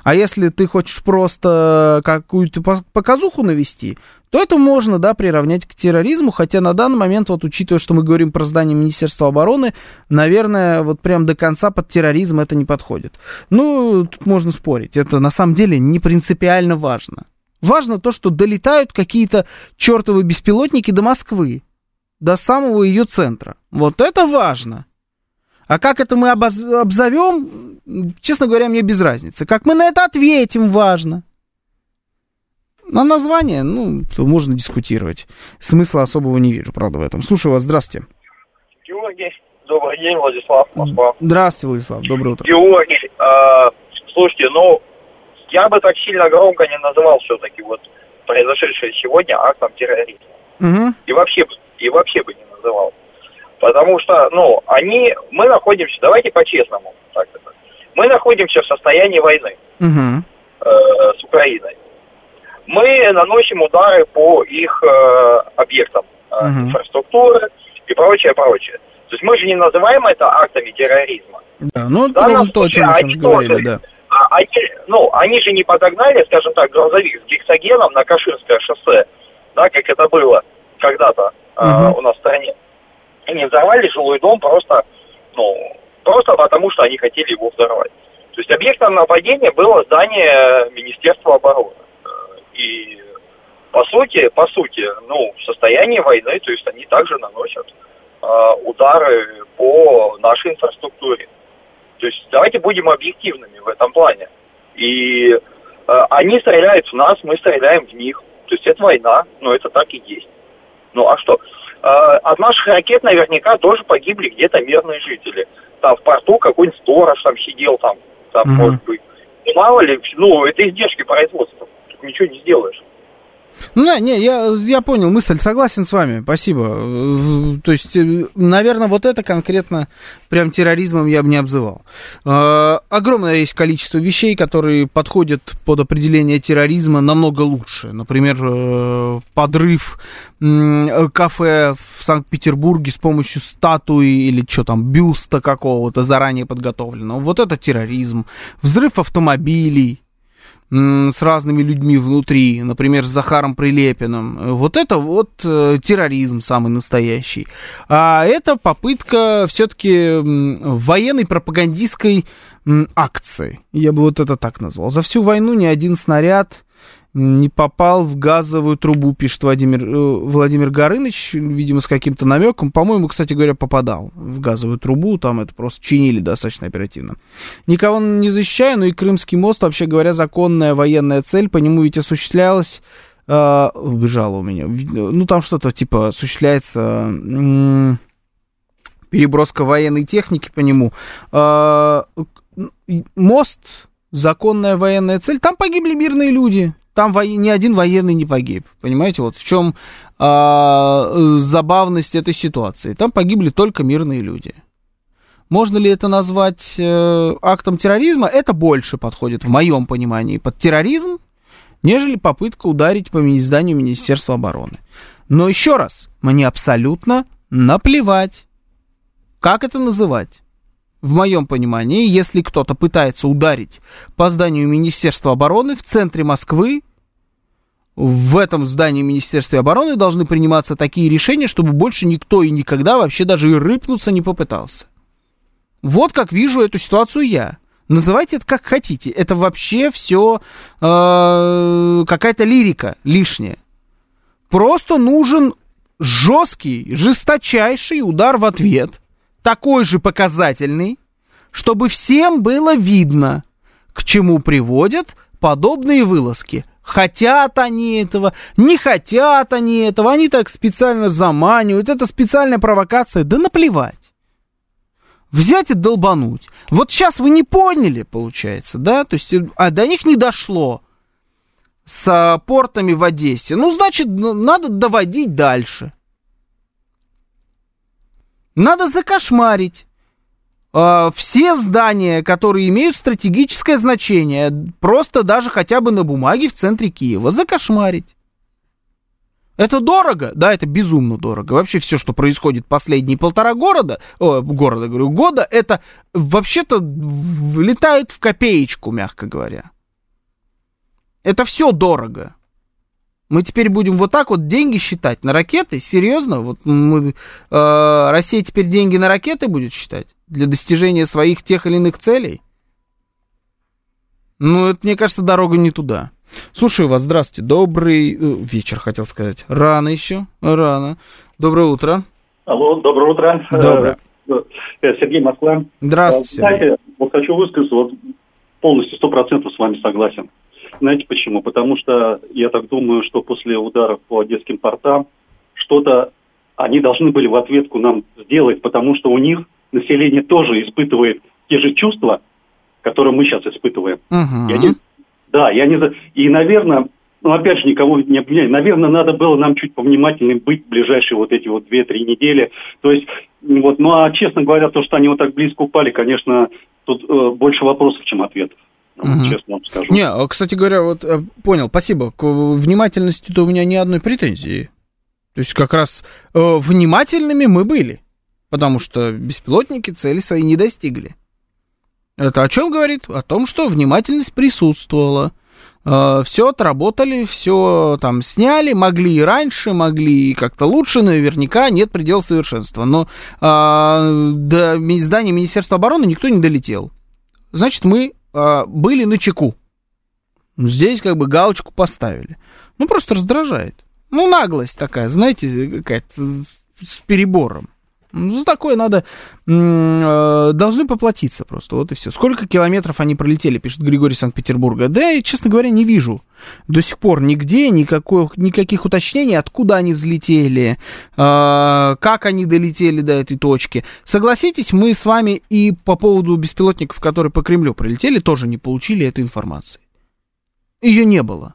А если ты хочешь просто какую-то показуху навести, то это можно, да, приравнять к терроризму, хотя на данный момент, вот учитывая, что мы говорим про здание Министерства обороны, наверное, вот прям до конца под терроризм это не подходит. Ну, тут можно спорить, это на самом деле не принципиально важно. Важно то, что долетают какие-то чертовы беспилотники до Москвы, до самого ее центра. Вот это важно. А как это мы обоз- обзовем, честно говоря, мне без разницы. Как мы на это ответим, важно. На название, ну, можно дискутировать. Смысла особого не вижу, правда, в этом. Слушаю вас, здравствуйте. Георгий, добрый день, Владислав, Москва. Здравствуйте, Владислав, доброе утро. Георгий, э, слушайте, ну, я бы так сильно громко не называл все-таки вот произошедшее сегодня актом терроризма. Угу, И вообще, бы- и вообще бы не называл. Потому что, ну, они, мы находимся, давайте по-честному, так это, мы находимся в состоянии войны угу, э, с Украиной. Мы наносим удары по их э, объектам э, Мгм. инфраструктуры и прочее, прочее. То есть мы же не называем это актами терроризма. да, ну, данном ровно то, о чем мы говорили, да. а, они, ну, они же не подогнали, скажем так, грузовик с гексогеном на Каширское шоссе, да, как это было когда-то э, Мгм. у нас в стране. Они взорвали жилой дом просто, ну, просто потому, что они хотели его взорвать. То есть объектом нападения было здание Министерства обороны. Э, И по сути, по сути, ну, в состоянии войны, то есть они также наносят э, удары по нашей инфраструктуре. То есть давайте будем объективными в этом плане. И э, они стреляют в нас, мы стреляем в них. То есть это война, но это так и есть. Ну а что? Э, от наших ракет наверняка тоже погибли где-то мирные жители. Там в порту какой-нибудь сторож там сидел, там, там Мгм. может быть. Мало ли, ну, это издержки производства. Тут ничего не сделаешь. Ну, да, не, я, я понял мысль, согласен с вами, спасибо. То есть, э, наверное, вот это конкретно прям терроризмом я бы не обзывал. Э, Огромное есть количество вещей, которые подходят под определение терроризма намного лучше. Например, э, подрыв кафе в Санкт-Петербурге с помощью статуи или что там, бюста какого-то заранее подготовленного. Вот это терроризм. Взрыв автомобилей, с разными людьми внутри, например, с Захаром Прилепиным. Вот это вот э, терроризм самый настоящий. А это попытка все-таки военной пропагандистской акции. Я бы вот это так назвал. За всю войну ни один снаряд не попал в газовую трубу, пишет Владимир, э, Владимир Горыныч, видимо, с каким-то намеком. По-моему, кстати говоря, попадал в газовую трубу, там это просто чинили достаточно оперативно. Никого не защищаю, но и Крымский мост, вообще говоря, законная военная цель, по нему ведь осуществлялась э, у меня. Ну, там что-то типа осуществляется м, переброска военной техники по нему. Э, мост, законная военная цель. Там погибли мирные люди. Там во... ни один военный не погиб. Понимаете, вот в чем забавность этой ситуации. Там погибли только мирные люди. Можно ли это назвать э, актом терроризма? Это больше подходит, в моем понимании, под терроризм, нежели попытка ударить по зданию Министерства обороны. Но еще раз, мне абсолютно наплевать, как это называть. В моем понимании, если кто-то пытается ударить по зданию Министерства обороны в центре Москвы, в этом здании Министерства обороны должны приниматься такие решения, чтобы больше никто и никогда вообще даже и рыпнуться не попытался. Вот как вижу эту ситуацию я. Называйте это как хотите. Это вообще все э, какая-то лирика лишняя. Просто нужен жесткий, жесточайший удар в ответ, такой же показательный, чтобы всем было видно, к чему приводят подобные вылазки. Хотят они этого, не хотят они этого, они так специально заманивают, это специальная провокация, да наплевать взять и долбануть. Вот сейчас вы не поняли, получается, да? То есть, а до них не дошло с а, портами в Одессе. Ну, значит, надо доводить дальше. Надо закошмарить э, все здания, которые имеют стратегическое значение, просто даже хотя бы на бумаге в центре Киева, закошмарить. Это дорого? Да, это безумно дорого. Вообще все, что происходит последние полтора города, о, города, говорю, года, это вообще-то летает в копеечку, мягко говоря. Это все дорого. Мы теперь будем вот так вот деньги считать на ракеты? Серьезно? Вот мы, э, Россия теперь деньги на ракеты будет считать? Для достижения своих тех или иных целей? Ну, это, мне кажется, дорога не туда. Слушаю вас, здравствуйте. Добрый э, вечер, хотел сказать. Рано еще, рано. Доброе утро. Алло, доброе утро. Доброе. Э, э, Сергей Москва. Здравствуйте. Знаете, вот хочу высказаться, вот полностью, сто процентов с вами согласен. Знаете почему? Потому что я так думаю, что после ударов по одесским портам что-то они должны были в ответку нам сделать, потому что у них население тоже испытывает те же чувства, которые мы сейчас испытываем. И они да, я не за... И, наверное, ну, опять же, никого не обвиняю. Наверное, надо было нам чуть повнимательнее быть в ближайшие вот эти вот две-три недели. То есть, вот, ну, а честно говоря, то, что они вот так близко упали, конечно, тут э, больше вопросов, чем ответов. Угу. Честно вам скажу. Не, а, кстати говоря, вот э, понял, спасибо. К внимательности-то у меня ни одной претензии. То есть как раз э, внимательными мы были, потому что беспилотники цели свои не достигли. Это о чем говорит? О том, что внимательность присутствовала. Э, все отработали, все там сняли, могли и раньше, могли и как-то лучше, наверняка нет предела совершенства. Но э, до здания Министерства обороны никто не долетел. Значит, мы э, были на чеку. Здесь как бы галочку поставили. Ну, просто раздражает. Ну, наглость такая, знаете, какая-то с перебором. Ну, такое надо... Э, должны поплатиться просто, вот и все. Сколько километров они пролетели, пишет Григорий Санкт-Петербурга. Да, я, честно говоря, не вижу до сих пор нигде никакой, никаких уточнений, откуда они взлетели, э, как они долетели до этой точки. Согласитесь, мы с вами и по поводу беспилотников, которые по Кремлю пролетели, тоже не получили этой информации. Ее не было.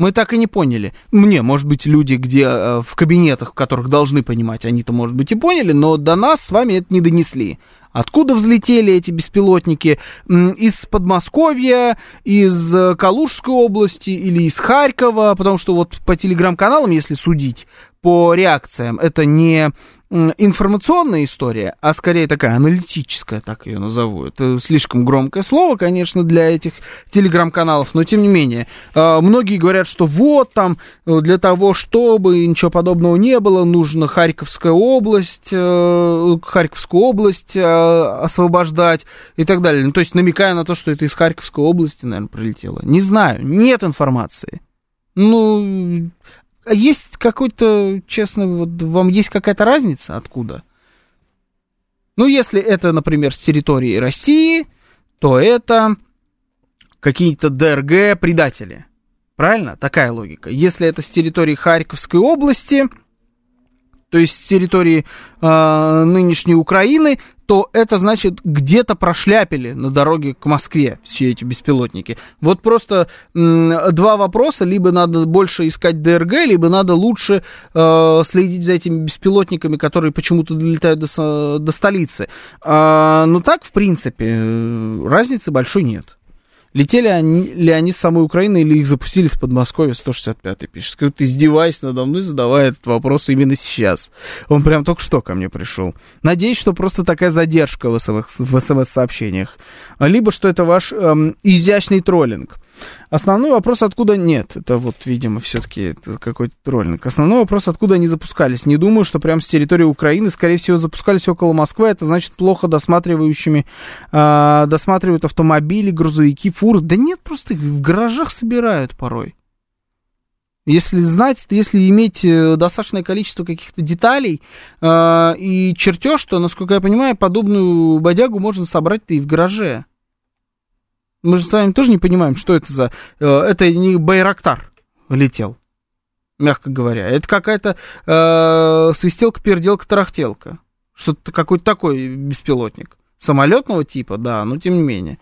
Мы так и не поняли. Мне, может быть, люди, где э, в кабинетах, в которых должны понимать, они-то, может быть, и поняли, но до нас с вами это не донесли. Откуда взлетели эти беспилотники? Из Подмосковья, из э, Калужской области или из Харькова? Потому что вот по телеграм-каналам, если судить по реакциям, это не информационная история, а скорее такая аналитическая, так ее назову. Это слишком громкое слово, конечно, для этих телеграм-каналов, но тем не менее. А, многие говорят, что вот там э, для того, чтобы ничего подобного не было, нужно Харьковская область, э, Харьковскую область э, освобождать и так далее. Ну, то есть намекая на то, что это из Харьковской области, наверное, прилетело. Не знаю, нет информации. Ну, а есть какой-то, честно, вот вам есть какая-то разница откуда? Ну, если это, например, с территории России, то это какие-то ДРГ предатели. Правильно? Такая логика. Если это с территории Харьковской области, то есть с территории э, нынешней Украины, то это значит где-то прошляпили на дороге к Москве все эти беспилотники. Вот просто два вопроса, либо надо больше искать ДРГ, либо надо лучше э, следить за этими беспилотниками, которые почему-то долетают до, до столицы. А, ну так, в принципе, э, разницы большой нет. Летели они, ли они с самой Украины или их запустили с Подмосковья 165-й, пишет. Как-то издеваясь надо мной, задавая этот вопрос именно сейчас. Он прям только что ко мне пришел. Надеюсь, что просто такая задержка в, в СМС-сообщениях. Либо, что это ваш эм, изящный троллинг. Основной вопрос, откуда нет. Это вот, видимо, все-таки какой-то троллинг. Основной вопрос, откуда они запускались. Не думаю, что прямо с территории Украины, скорее всего, запускались около Москвы. Это значит плохо досматривающими, э, досматривают автомобили, грузовики, фуры. Да нет, просто их в гаражах собирают порой. Если знать, если иметь э, достаточное количество каких-то деталей э, и чертеж, то, насколько я понимаю, подобную бодягу можно собрать и в гараже. Мы же с вами тоже не понимаем, что это за... Э, это не Байрактар летел, мягко говоря. Это какая-то э, свистелка, переделка, тарахтелка. Что-то какой-то такой беспилотник. Самолетного типа, да, но тем не менее.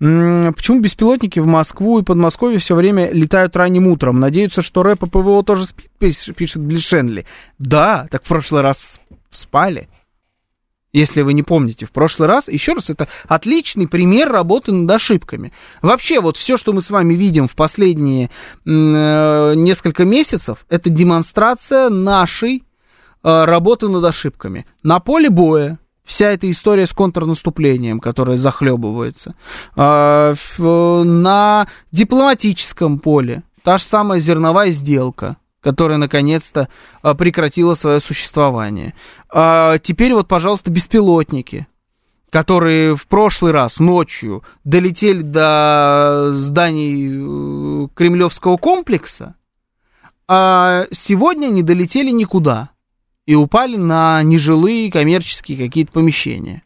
Почему беспилотники в Москву и Подмосковье все время летают ранним утром? Надеются, что рэп и ПВО тоже спит, пишет Блишенли. Да, так в прошлый раз спали. Если вы не помните, в прошлый раз, еще раз, это отличный пример работы над ошибками. Вообще, вот все, что мы с вами видим в последние э, несколько месяцев, это демонстрация нашей э, работы над ошибками. На поле боя, вся эта история с контрнаступлением, которая захлебывается, э, на дипломатическом поле, та же самая зерновая сделка, которая наконец-то а, прекратила свое существование. А теперь вот, пожалуйста, беспилотники, которые в прошлый раз ночью долетели до зданий э, Кремлевского комплекса, а сегодня не долетели никуда и упали на нежилые коммерческие какие-то помещения.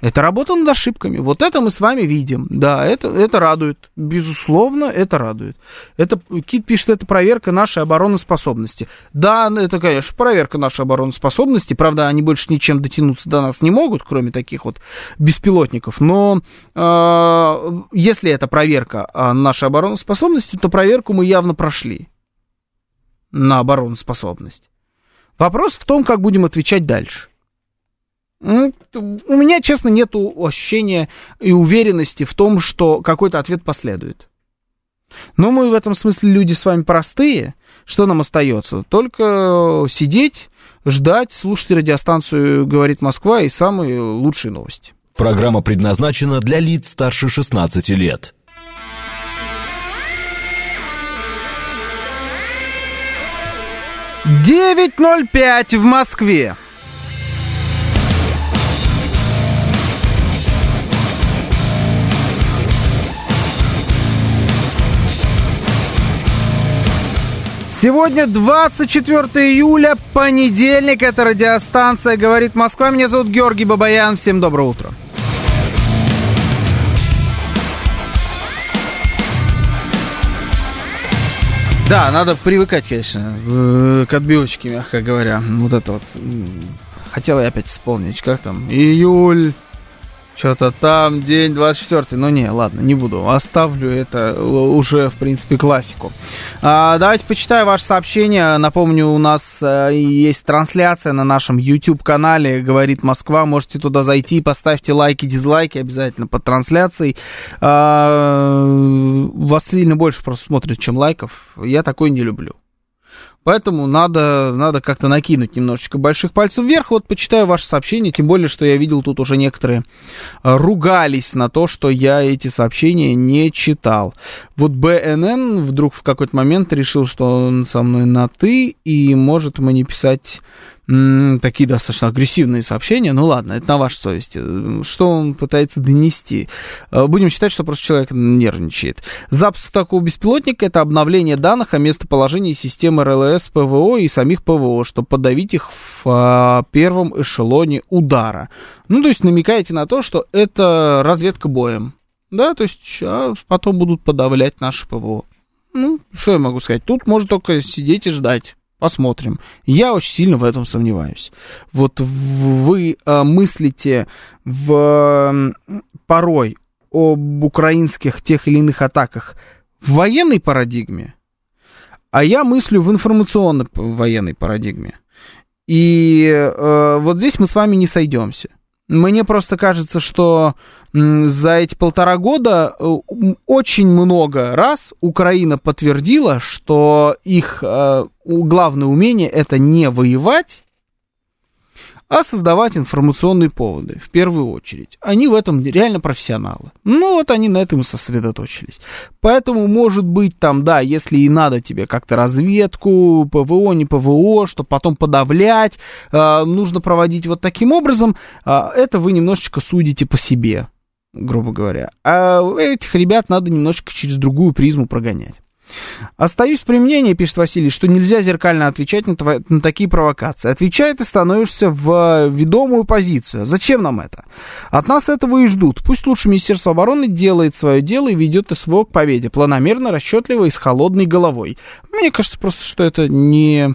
Это работа над ошибками. Вот это мы с вами видим. Да, это, это радует. Безусловно, это радует. Это, Кит пишет, это проверка нашей обороноспособности. Да, это, конечно, проверка нашей обороноспособности. Правда, они больше ничем дотянуться до нас не могут, кроме таких вот беспилотников. Но э, если это проверка нашей обороноспособности, то проверку мы явно прошли на обороноспособность. Вопрос в том, как будем отвечать дальше. Ну, у меня, честно, нет ощущения и уверенности в том, что какой-то ответ последует. Но мы в этом смысле люди с вами простые. Что нам остается? Только сидеть, ждать, слушать радиостанцию «Говорит Москва» и самые лучшие новости. Программа предназначена для лиц старше 16 лет. Девять ноль пять в Москве. Сегодня 24 июля, понедельник, это радиостанция «Говорит Москва». Меня зовут Георгий Бабаян. Всем доброе утро. Да, надо привыкать, конечно, к отбивочке, мягко говоря. Вот это вот. Хотел я опять вспомнить, как там, июль, что-то там, день 24 Ну не, ладно, не буду. Оставлю это уже, в принципе, классику. А, давайте почитаю ваше сообщение. Напомню, у нас а, есть трансляция на нашем YouTube-канале «Говорит Москва». Можете туда зайти, поставьте лайки, дизлайки обязательно под трансляцией. А, вас сильно больше просто смотрят, чем лайков. Я такой не люблю. Поэтому надо, надо как-то накинуть немножечко больших пальцев вверх. Вот почитаю ваше сообщение, тем более, что я видел тут уже некоторые э, ругались на то, что я эти сообщения не читал. Вот БНН вдруг в какой-то момент решил, что он со мной на «ты» и может мне писать такие достаточно агрессивные сообщения. Ну ладно, это на вашей совести. Что он пытается донести? Э, будем считать, что просто человек нервничает. Запуск такого беспилотника это обновление данных о местоположении системы РЛС ПВО и самих ПВО, чтобы подавить их в а, первом эшелоне удара. Ну, то есть намекаете на то, что это разведка боем. Да, то есть а потом будут подавлять наши ПВО. Ну, что я могу сказать? Тут можно только сидеть и ждать Посмотрим. Я очень сильно в этом сомневаюсь. Вот вы э, мыслите в, порой об украинских тех или иных атаках в военной парадигме, а я мыслю в информационной военной парадигме. И э, вот здесь мы с вами не сойдемся. Мне просто кажется, что за эти полтора года э, очень много раз Украина подтвердила, что их э, главное умение это не воевать, а создавать информационные поводы, в первую очередь. Они в этом реально профессионалы. Ну, вот они на этом и сосредоточились. Поэтому, может быть, там, да, если и надо тебе как-то разведку, ПВО, не ПВО, чтобы потом подавлять, э, нужно проводить вот таким образом, э, это вы немножечко судите по себе, грубо говоря. А этих ребят надо немножечко через другую призму прогонять. Остаюсь при мнении, пишет Василий, что нельзя зеркально отвечать на, тво- на такие провокации. Отвечает и становишься в ведомую позицию. Зачем нам это? От нас этого и ждут. Пусть лучше Министерство обороны делает свое дело и ведет СВО к победе. Планомерно, расчетливо и с холодной головой. Мне кажется просто, что это не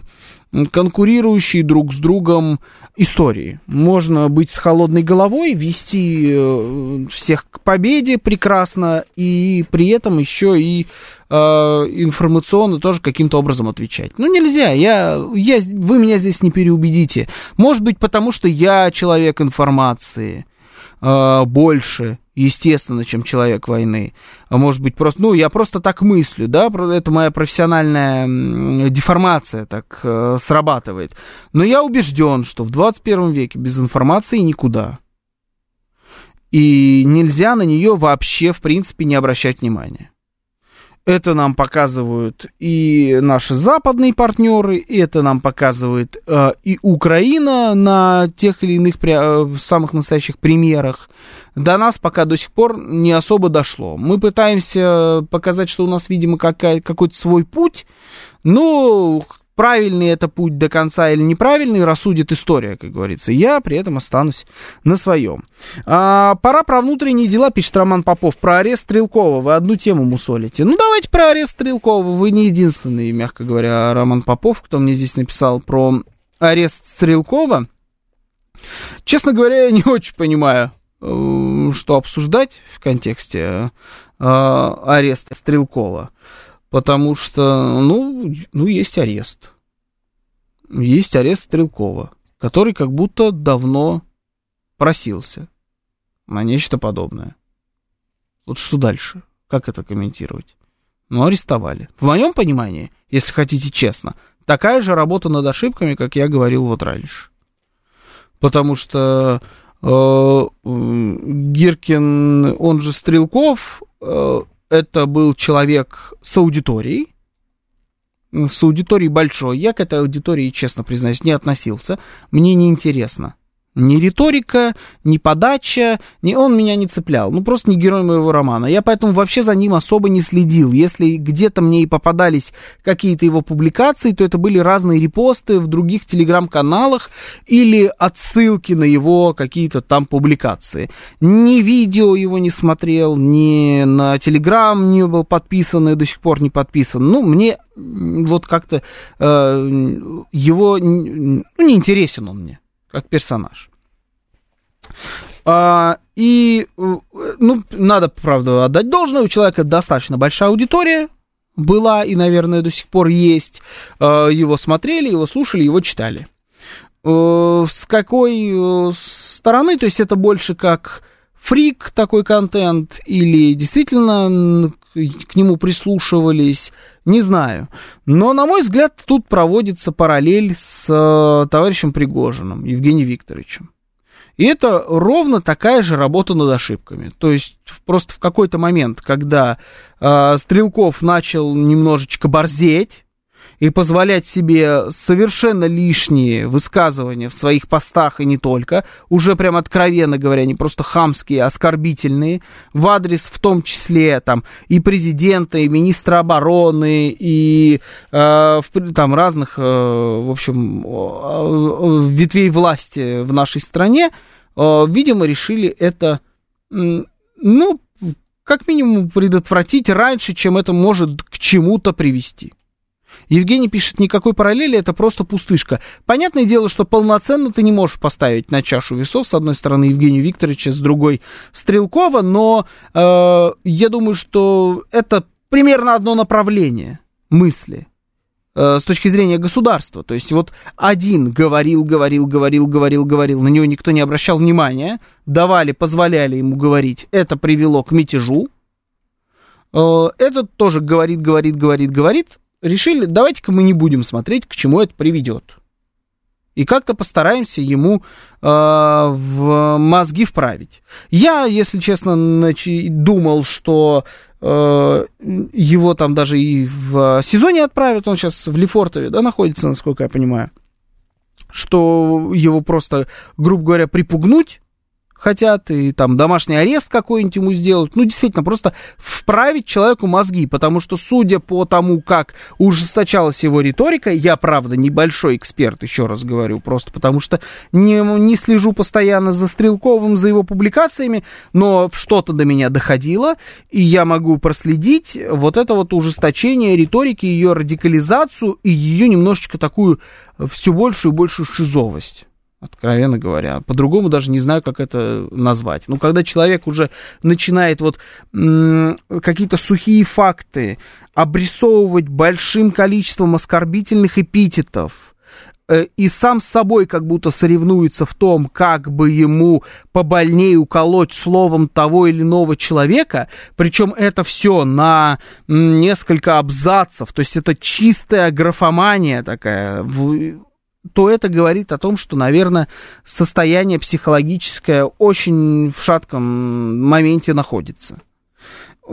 конкурирующие друг с другом истории. Можно быть с холодной головой, вести э, всех к победе прекрасно, и при этом еще и э, информационно тоже каким-то образом отвечать. Ну, нельзя, я, я, вы меня здесь не переубедите. Может быть, потому что я человек информации э, больше, естественно, чем человек войны. А может быть, просто, ну, я просто так мыслю, да, это моя профессиональная деформация так э, срабатывает. Но я убежден, что в 21 веке без информации никуда. И нельзя на нее вообще, в принципе, не обращать внимания. Это нам показывают и наши западные партнеры, это нам показывает э, и Украина на тех или иных при, э, самых настоящих примерах. До нас пока до сих пор не особо дошло. Мы пытаемся показать, что у нас, видимо, какая, какой-то свой путь, но правильный это путь до конца или неправильный, рассудит история, как говорится. Я при этом останусь на своем. А, пора про внутренние дела, пишет Роман Попов. Про арест Стрелкова. Вы одну тему мусолите. Ну, давайте про арест Стрелкова. Вы не единственный, мягко говоря, Роман Попов, кто мне здесь написал про арест Стрелкова. Честно говоря, я не [LAUGHS] очень понимаю, э, что обсуждать в контексте э, ареста Стрелкова. Потому что, ну, ну, есть арест. Есть арест Стрелкова, который как будто давно просился на нечто подобное. Вот что дальше? Как это комментировать? Ну, арестовали. В моем понимании, если хотите честно, такая же работа над ошибками, как я говорил вот раньше. Потому что э, Гиркин, он же Стрелков, э, это был человек с аудиторией, с аудиторией большой. Я к этой аудитории, честно признаюсь, не относился. Мне не интересно. Ни риторика, ни подача, ни он меня не цеплял. Ну, просто не герой моего романа. Я поэтому вообще за ним особо не следил. Если где-то мне и попадались какие-то его публикации, то это были разные репосты в других телеграм-каналах или отсылки на его какие-то там публикации. Ни видео его не смотрел, ни на телеграм не был подписан и до сих пор не подписан. Ну, мне вот как-то э, его... Ну, не интересен он мне как персонаж. А, и, ну, надо, правда, отдать должное, у человека достаточно большая аудитория была и, наверное, до сих пор есть. А, его смотрели, его слушали, его читали. А, с какой э, стороны, то есть это больше как фрик такой контент или действительно к нему прислушивались, не знаю. Но, на мой взгляд, тут проводится параллель с э, товарищем Пригожиным, Евгением Викторовичем. И это ровно такая же работа над ошибками. То есть просто в какой-то момент, когда э, Стрелков начал немножечко борзеть, и позволять себе совершенно лишние высказывания в своих постах и не только, уже прям откровенно говоря, не просто хамские, а оскорбительные, в адрес в том числе там и президента, и министра обороны, и э, в, там разных, э, в общем, ветвей власти в нашей стране, э, видимо, решили это, ну, как минимум предотвратить раньше, чем это может к чему-то привести. Евгений пишет, никакой параллели, это просто пустышка. Понятное дело, что полноценно ты не можешь поставить на чашу весов, с одной стороны, Евгения Викторовича, с другой Стрелкова, но э, я думаю, что это примерно одно направление мысли э, с точки зрения государства. То есть вот один говорил, говорил, говорил, говорил, говорил, на него никто не обращал внимания, давали, позволяли ему говорить, это привело к мятежу. Э, этот тоже говорит, говорит, говорит, говорит, решили, давайте-ка мы не будем смотреть, к чему это приведет. И как-то постараемся ему э, в мозги вправить. Я, если честно, начи- думал, что э, его там даже и в сезоне отправят, он сейчас в Лефортове, да, находится, насколько я понимаю, что его просто, грубо говоря, припугнуть, хотят, и там домашний арест какой-нибудь ему сделать. Ну, действительно, просто вправить человеку мозги, потому что, судя по тому, как ужесточалась его риторика, я, правда, небольшой эксперт, еще раз говорю, просто потому что не, не слежу постоянно за Стрелковым, за его публикациями, но что-то до меня доходило, и я могу проследить вот это вот ужесточение риторики, ее радикализацию и ее немножечко такую все большую и большую шизовость откровенно говоря. По-другому даже не знаю, как это назвать. Ну, когда человек уже начинает вот какие-то сухие факты обрисовывать большим количеством оскорбительных эпитетов, э, и сам с собой как будто соревнуется в том, как бы ему побольнее уколоть словом того или иного человека, причем это все на несколько абзацев, то есть это чистая графомания такая, то это говорит о том, что, наверное, состояние психологическое очень в шатком моменте находится.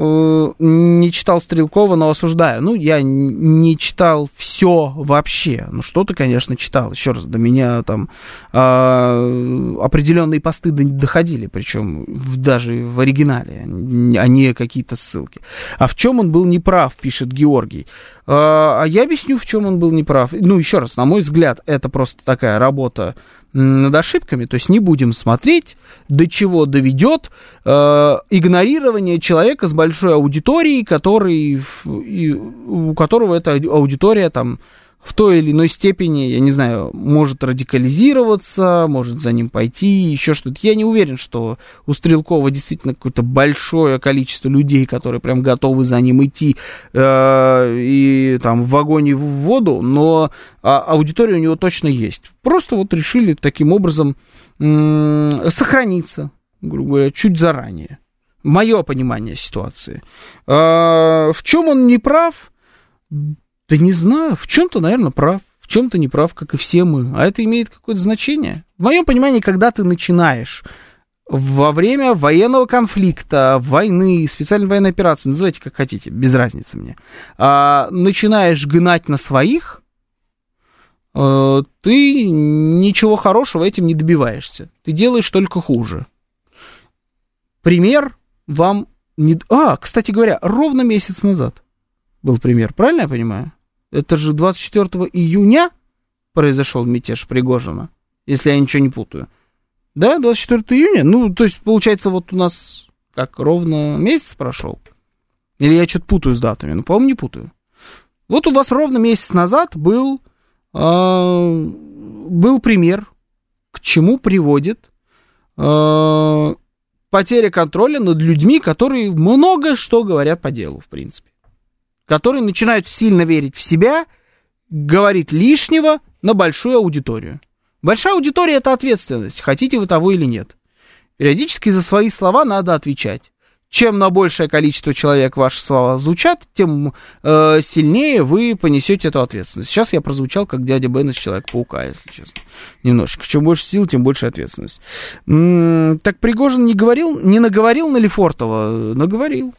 Э, не читал Стрелкова, но осуждаю. Ну, я не читал все вообще. Ну, что-то, конечно, читал. Еще раз, до меня там э, определенные посты доходили, причем в, даже в оригинале, а не какие-то ссылки. А в чем он был неправ, пишет Георгий. А я объясню, в чем он был неправ. Ну, еще раз, на мой взгляд, это просто такая работа над ошибками, то есть не будем смотреть, до чего доведет э, игнорирование человека с большой аудиторией, который, и, у которого эта аудитория там в той или иной степени, я не знаю, может радикализироваться, может за ним пойти, еще что-то. Я не уверен, что у Стрелкова действительно какое-то большое количество людей, которые прям готовы за ним идти э, и там в вагоне в воду, но а, аудитория у него точно есть. Просто вот решили таким образом э, сохраниться, грубо говоря, чуть заранее. Мое понимание ситуации. Э, в чем он не прав? Да не знаю, в чем-то, наверное, прав, в чем-то не прав, как и все мы. А это имеет какое-то значение. В моем понимании, когда ты начинаешь во время военного конфликта, войны, специальной военной операции, называйте как хотите, без разницы мне, а, начинаешь гнать на своих, а, ты ничего хорошего этим не добиваешься. Ты делаешь только хуже. Пример вам не... А, кстати говоря, ровно месяц назад был пример, правильно я понимаю? Это же 24 июня произошел мятеж Пригожина, если я ничего не путаю. Да, 24 июня? Ну, то есть, получается, вот у нас как ровно месяц прошел. Или я что-то путаю с датами? Ну, по-моему, не путаю. Вот у вас ровно месяц назад был, э, был пример, к чему приводит э, потеря контроля над людьми, которые много что говорят по делу, в принципе которые начинают сильно верить в себя, говорить лишнего на большую аудиторию. Большая аудитория это ответственность, хотите вы того или нет. Периодически за свои слова надо отвечать. Чем на большее количество человек ваши слова звучат, тем э, сильнее вы понесете эту ответственность. Сейчас я прозвучал как дядя Бен из Человека-паука, если честно. Немножечко. Чем больше сил, тем больше ответственность. М-м, так Пригожин не говорил, не наговорил на Лефортова? Наговорил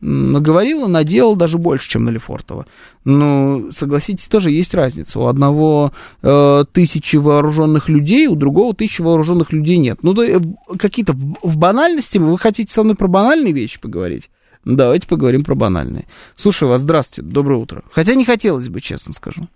наговорила, наделал даже больше, чем на Лефортово. Ну, согласитесь, тоже есть разница. У одного э, тысячи вооруженных людей, у другого тысячи вооруженных людей нет. Ну, да, э, какие-то в, банальности, вы хотите со мной про банальные вещи поговорить? Давайте поговорим про банальные. Слушаю вас, здравствуйте, доброе утро. Хотя не хотелось бы, честно скажу.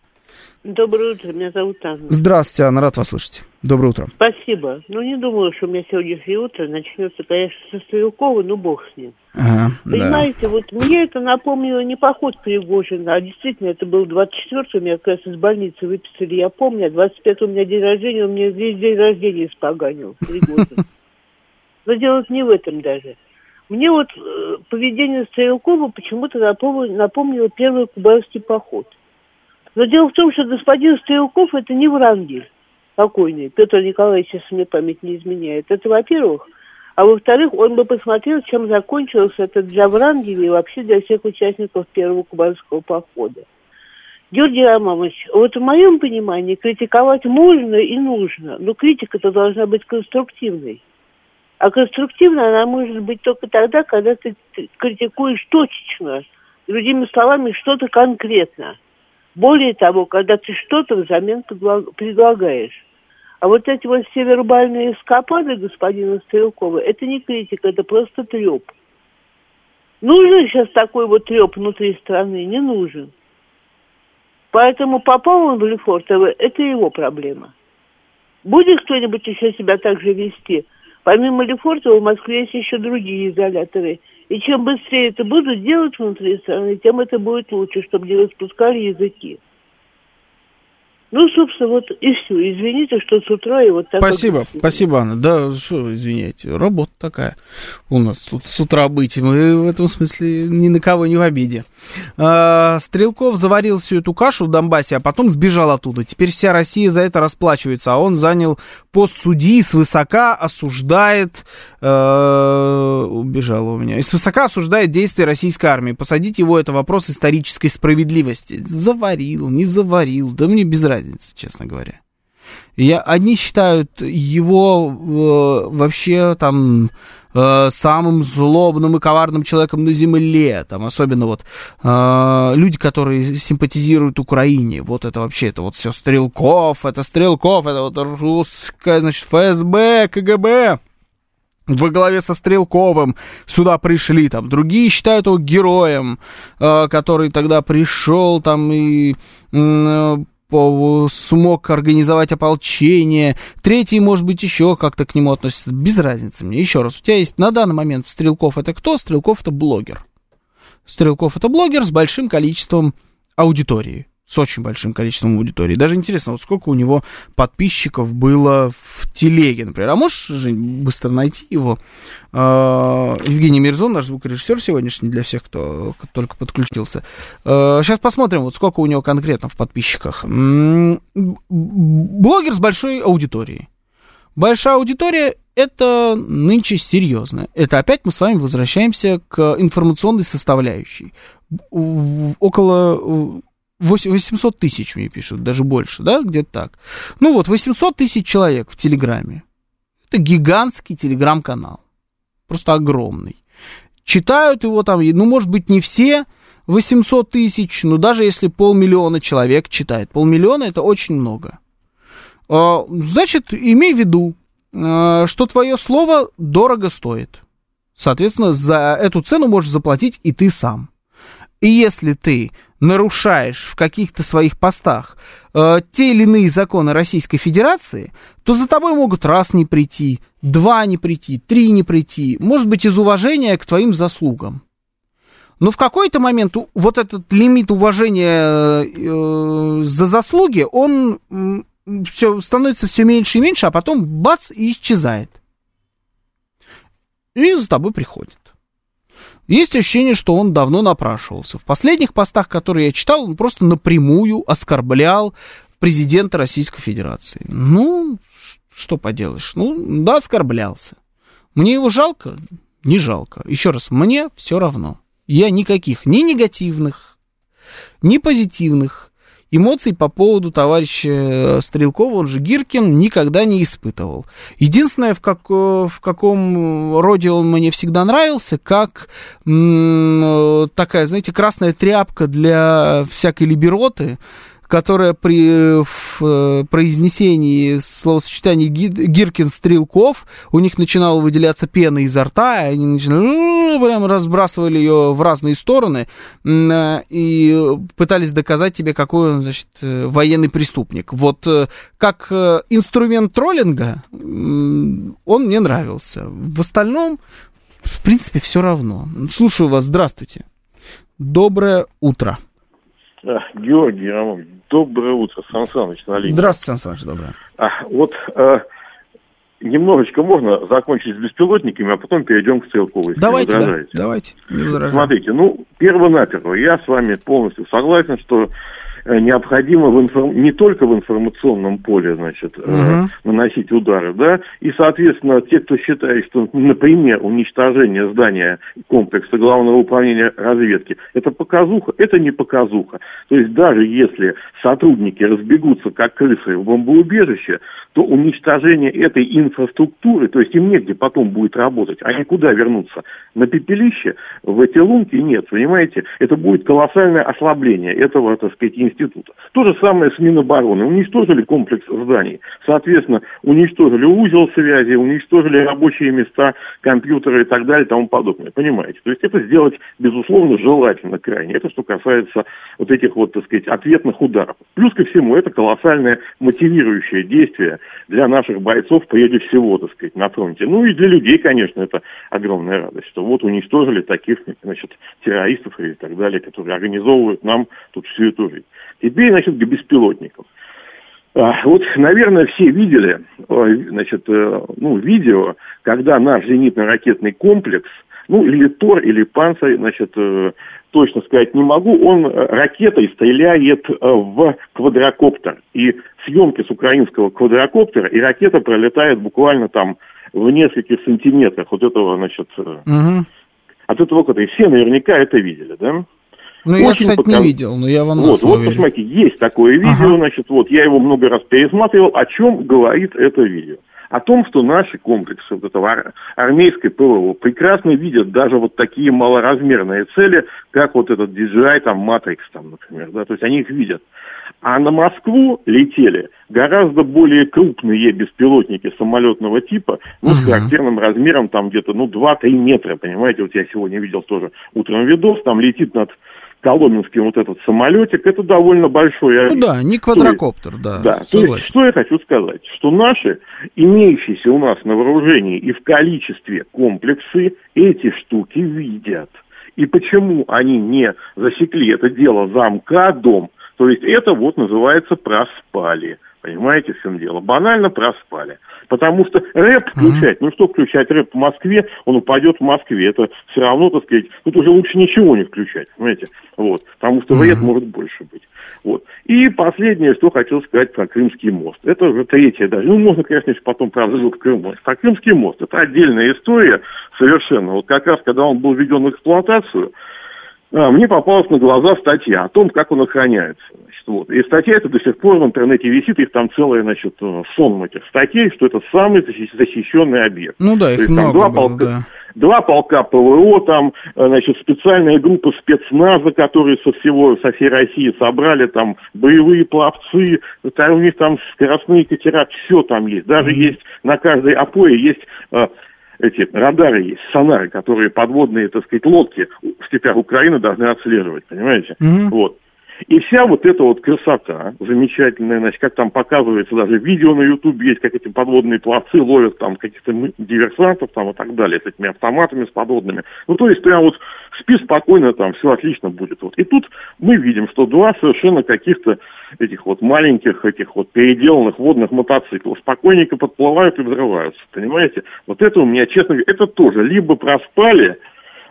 Доброе утро, меня зовут Анна. Здравствуйте, Анна, рад вас слышать. Доброе утро. Спасибо. Ну, не думала, что у меня сегодняшнее утро начнется, конечно, со Стрелкова, но бог с ним. Ага, да. Понимаете, вот мне это напомнило не поход Пригожина, а действительно, это был 24-го, меня как раз из больницы выписали, я помню, а 25-го у меня день рождения, он мне весь день рождения испоганил, Пригожин. Но дело не в этом даже. Мне вот э, поведение Стрелкова почему-то напомнило первый кубанский поход. Но дело в том, что господин Стрелков это не Врангель покойный, Петр Николаевич, если мне память не изменяет. Это во-первых. А во-вторых, он бы посмотрел, чем закончился этот для Врангеля и вообще для всех участников первого кубанского похода. Георгий Романович, вот в моем понимании критиковать можно и нужно, но критика-то должна быть конструктивной. А конструктивно она может быть только тогда, когда ты критикуешь точечно, другими словами, что-то конкретно. Более того, когда ты что-то взамен предлагаешь. А вот эти вот все вербальные эскапады господина Стрелкова, это не критика, это просто треп. Нужен сейчас такой вот треп внутри страны? Не нужен. Поэтому попал он в Лефортово, это его проблема. Будет кто-нибудь еще себя так же вести? Помимо Лефортова в Москве есть еще другие изоляторы. И чем быстрее это будут делать внутри страны, тем это будет лучше, чтобы не распускали языки. Ну, собственно, вот и все. Извините, что с утра и вот так... Спасибо, вот... спасибо, Анна. Да, что, извиняйте, работа такая у нас тут с утра быть. Мы в этом смысле ни на кого не в обиде. А, Стрелков заварил всю эту кашу в Донбассе, а потом сбежал оттуда. Теперь вся Россия за это расплачивается, а он занял пост судьи, свысока осуждает... Э, убежала у меня. Свысока осуждает действия российской армии. Посадить его, это вопрос исторической справедливости. Заварил, не заварил, да мне без разницы честно говоря. Я, одни считают его э, вообще там э, самым злобным и коварным человеком на земле, там особенно вот э, люди, которые симпатизируют Украине, вот это вообще, это вот все Стрелков, это Стрелков, это вот русская, значит, ФСБ, КГБ. Во главе со Стрелковым сюда пришли, там, другие считают его героем, э, который тогда пришел, там, и э, смог организовать ополчение, третий, может быть, еще как-то к нему относится. Без разницы мне. Еще раз, у тебя есть на данный момент Стрелков это кто? Стрелков это блогер. Стрелков это блогер с большим количеством аудитории с очень большим количеством аудитории. Даже интересно, вот сколько у него подписчиков было в телеге, например. А можешь, Жень, быстро найти его? А, Евгений Мирзон, наш звукорежиссер сегодняшний, для всех, кто только подключился. Сейчас а, посмотрим, вот сколько у него конкретно в подписчиках. Блогер с большой аудиторией. Большая аудитория это нынче серьезно. Это опять мы с вами возвращаемся к информационной составляющей. Около 800 тысяч мне пишут, даже больше, да, где-то так. Ну вот, 800 тысяч человек в Телеграме. Это гигантский телеграм-канал. Просто огромный. Читают его там, ну, может быть, не все 800 тысяч, но даже если полмиллиона человек читает. Полмиллиона это очень много. А, значит, имей в виду, а, что твое слово дорого стоит. Соответственно, за эту цену можешь заплатить и ты сам. И если ты нарушаешь в каких-то своих постах э, те или иные законы Российской Федерации, то за тобой могут раз не прийти, два не прийти, три не прийти, может быть, из уважения к твоим заслугам. Но в какой-то момент вот этот лимит уважения э, за заслуги, он э, все, становится все меньше и меньше, а потом бац и исчезает. И за тобой приходит. Есть ощущение, что он давно напрашивался. В последних постах, которые я читал, он просто напрямую оскорблял президента Российской Федерации. Ну, что поделаешь? Ну, да, оскорблялся. Мне его жалко? Не жалко. Еще раз, мне все равно. Я никаких ни негативных, ни позитивных эмоций по поводу товарища э, Стрелкова, он же Гиркин, никогда не испытывал. Единственное, в, как, э, в каком роде он мне всегда нравился, как м- такая, знаете, красная тряпка для всякой либероты, которая при в, э, произнесении словосочетания Ги- Гиркин-Стрелков у них начинала выделяться пена изо рта, и они начинали, прям разбрасывали ее в разные стороны э, и пытались доказать тебе, какой он, значит, э, военный преступник. Вот э, как э, инструмент троллинга он мне нравился. В остальном, в принципе, все равно. Слушаю вас, здравствуйте. Доброе утро. Георгий Романович, доброе утро, Сан Саныч на линии. Здравствуйте, Сан Саныч, доброе. А, вот а, немножечко можно закончить с беспилотниками, а потом перейдем к Стрелковой. если Давайте, да, давайте. Не возражаю. Смотрите, ну, перво-наперво, я с вами полностью согласен, что э, необходимо в информ- не только в информационном поле, значит, э, Мгм. наносить удары, да, и, соответственно, те, кто считает, что, например, уничтожение здания комплекса Главного управления разведки, это показуха, это не показуха. То есть даже если сотрудники разбегутся как крысы в бомбоубежище, то уничтожение этой инфраструктуры, то есть им негде потом будет работать, они куда вернутся? На пепелище? В эти лунки? Нет, понимаете? Это будет колоссальное ослабление этого, так сказать, института. То же самое с Минобороны. Уничтожили комплекс зданий. Соответственно, уничтожили узел связи, уничтожили рабочие места, компьютеры и так далее и тому подобное. Понимаете? То есть это сделать, безусловно, желательно крайне. Это что касается вот этих вот, так сказать, ответных ударов. Плюс ко всему, это колоссальное мотивирующее действие для наших бойцов, прежде всего, так сказать, на фронте. Ну и для людей, конечно, это огромная радость, что вот уничтожили таких, значит, террористов и так далее, которые организовывают нам тут всю эту жизнь. Теперь, значит, к беспилотникам. А, Вот, наверное, все видели, э, значит, э, ну, видео, когда наш зенитно-ракетный комплекс, ну, или Тор, или Панцирь, значит, э, точно сказать не могу, он э, ракетой стреляет в квадрокоптер. И съемки с украинского квадрокоптера, и ракета пролетает буквально там в нескольких сантиметрах вот этого, значит, Мгм. от этого кота. И все наверняка это видели, да? Ну, я, кстати, показ- не видел, но я вам Вот, вот, верю. посмотрите, есть такое видео, Ага. значит, вот, я его много раз пересматривал. О чем говорит это видео? О том, что наши комплексы вот этого ар- армейской ПВО прекрасно видят даже вот такие малоразмерные цели, как вот этот DJI, там, Matrix, там, например, да, то есть они их видят. А на Москву летели гораздо более крупные беспилотники самолетного типа, ну, с характерным размером, там, где-то, ну, 2-3 метра, понимаете, вот я сегодня видел тоже утром видос, там летит над Коломенским вот этот самолетик, это довольно большой Ну объект. да, не квадрокоптер, да, Да, то есть, что я хочу сказать, что наши имеющиеся у нас на вооружении и в количестве комплексы эти штуки видят. И почему они не засекли это дело замкадом, то есть это вот называется проспали. Понимаете, в чем дело? Банально проспали. Потому что рэп включать, ну что включать рэп в Москве, он упадет в Москве. Это все равно, так сказать, тут уже лучше ничего не включать, понимаете? Вот. Потому что вред может больше быть. Вот. И последнее, что хотел сказать про Крымский мост. Это уже третье даже. Ну, можно, конечно, если потом про взрыв Крыма. Про Крымский мост. Это отдельная история совершенно. Вот как раз, когда он был введен в эксплуатацию, мне попалась на глаза статья о том, как он охраняется. Значит, вот. И статья эта до сих пор в интернете висит, их там целая, значит, э, сон этих статей, что это самый защи- защищенный объект. Ну да, их То есть там много два было, полка, да. два полка ПВО, там, э, значит, специальная группа спецназа, которые со всего, со всей России собрали, там, боевые пловцы, там у них там скоростные катера, все там есть. Даже есть на каждой опое есть э, эти радары есть, сонары, которые подводные, так сказать, лодки в степях Украины должны отслеживать, понимаете? Мгм. Вот. И вся вот эта вот красота замечательная, значит, как там показывается, даже видео на YouTube есть, как эти подводные пловцы ловят там каких-то диверсантов там и так далее, с этими автоматами, с подводными. Ну, то есть прям вот спи спокойно, там все отлично будет. Вот. И тут мы видим, что два совершенно каких-то этих вот маленьких, этих вот переделанных водных мотоциклов спокойненько подплывают и взрываются, понимаете? Вот это у меня, честно говоря, это тоже либо проспали,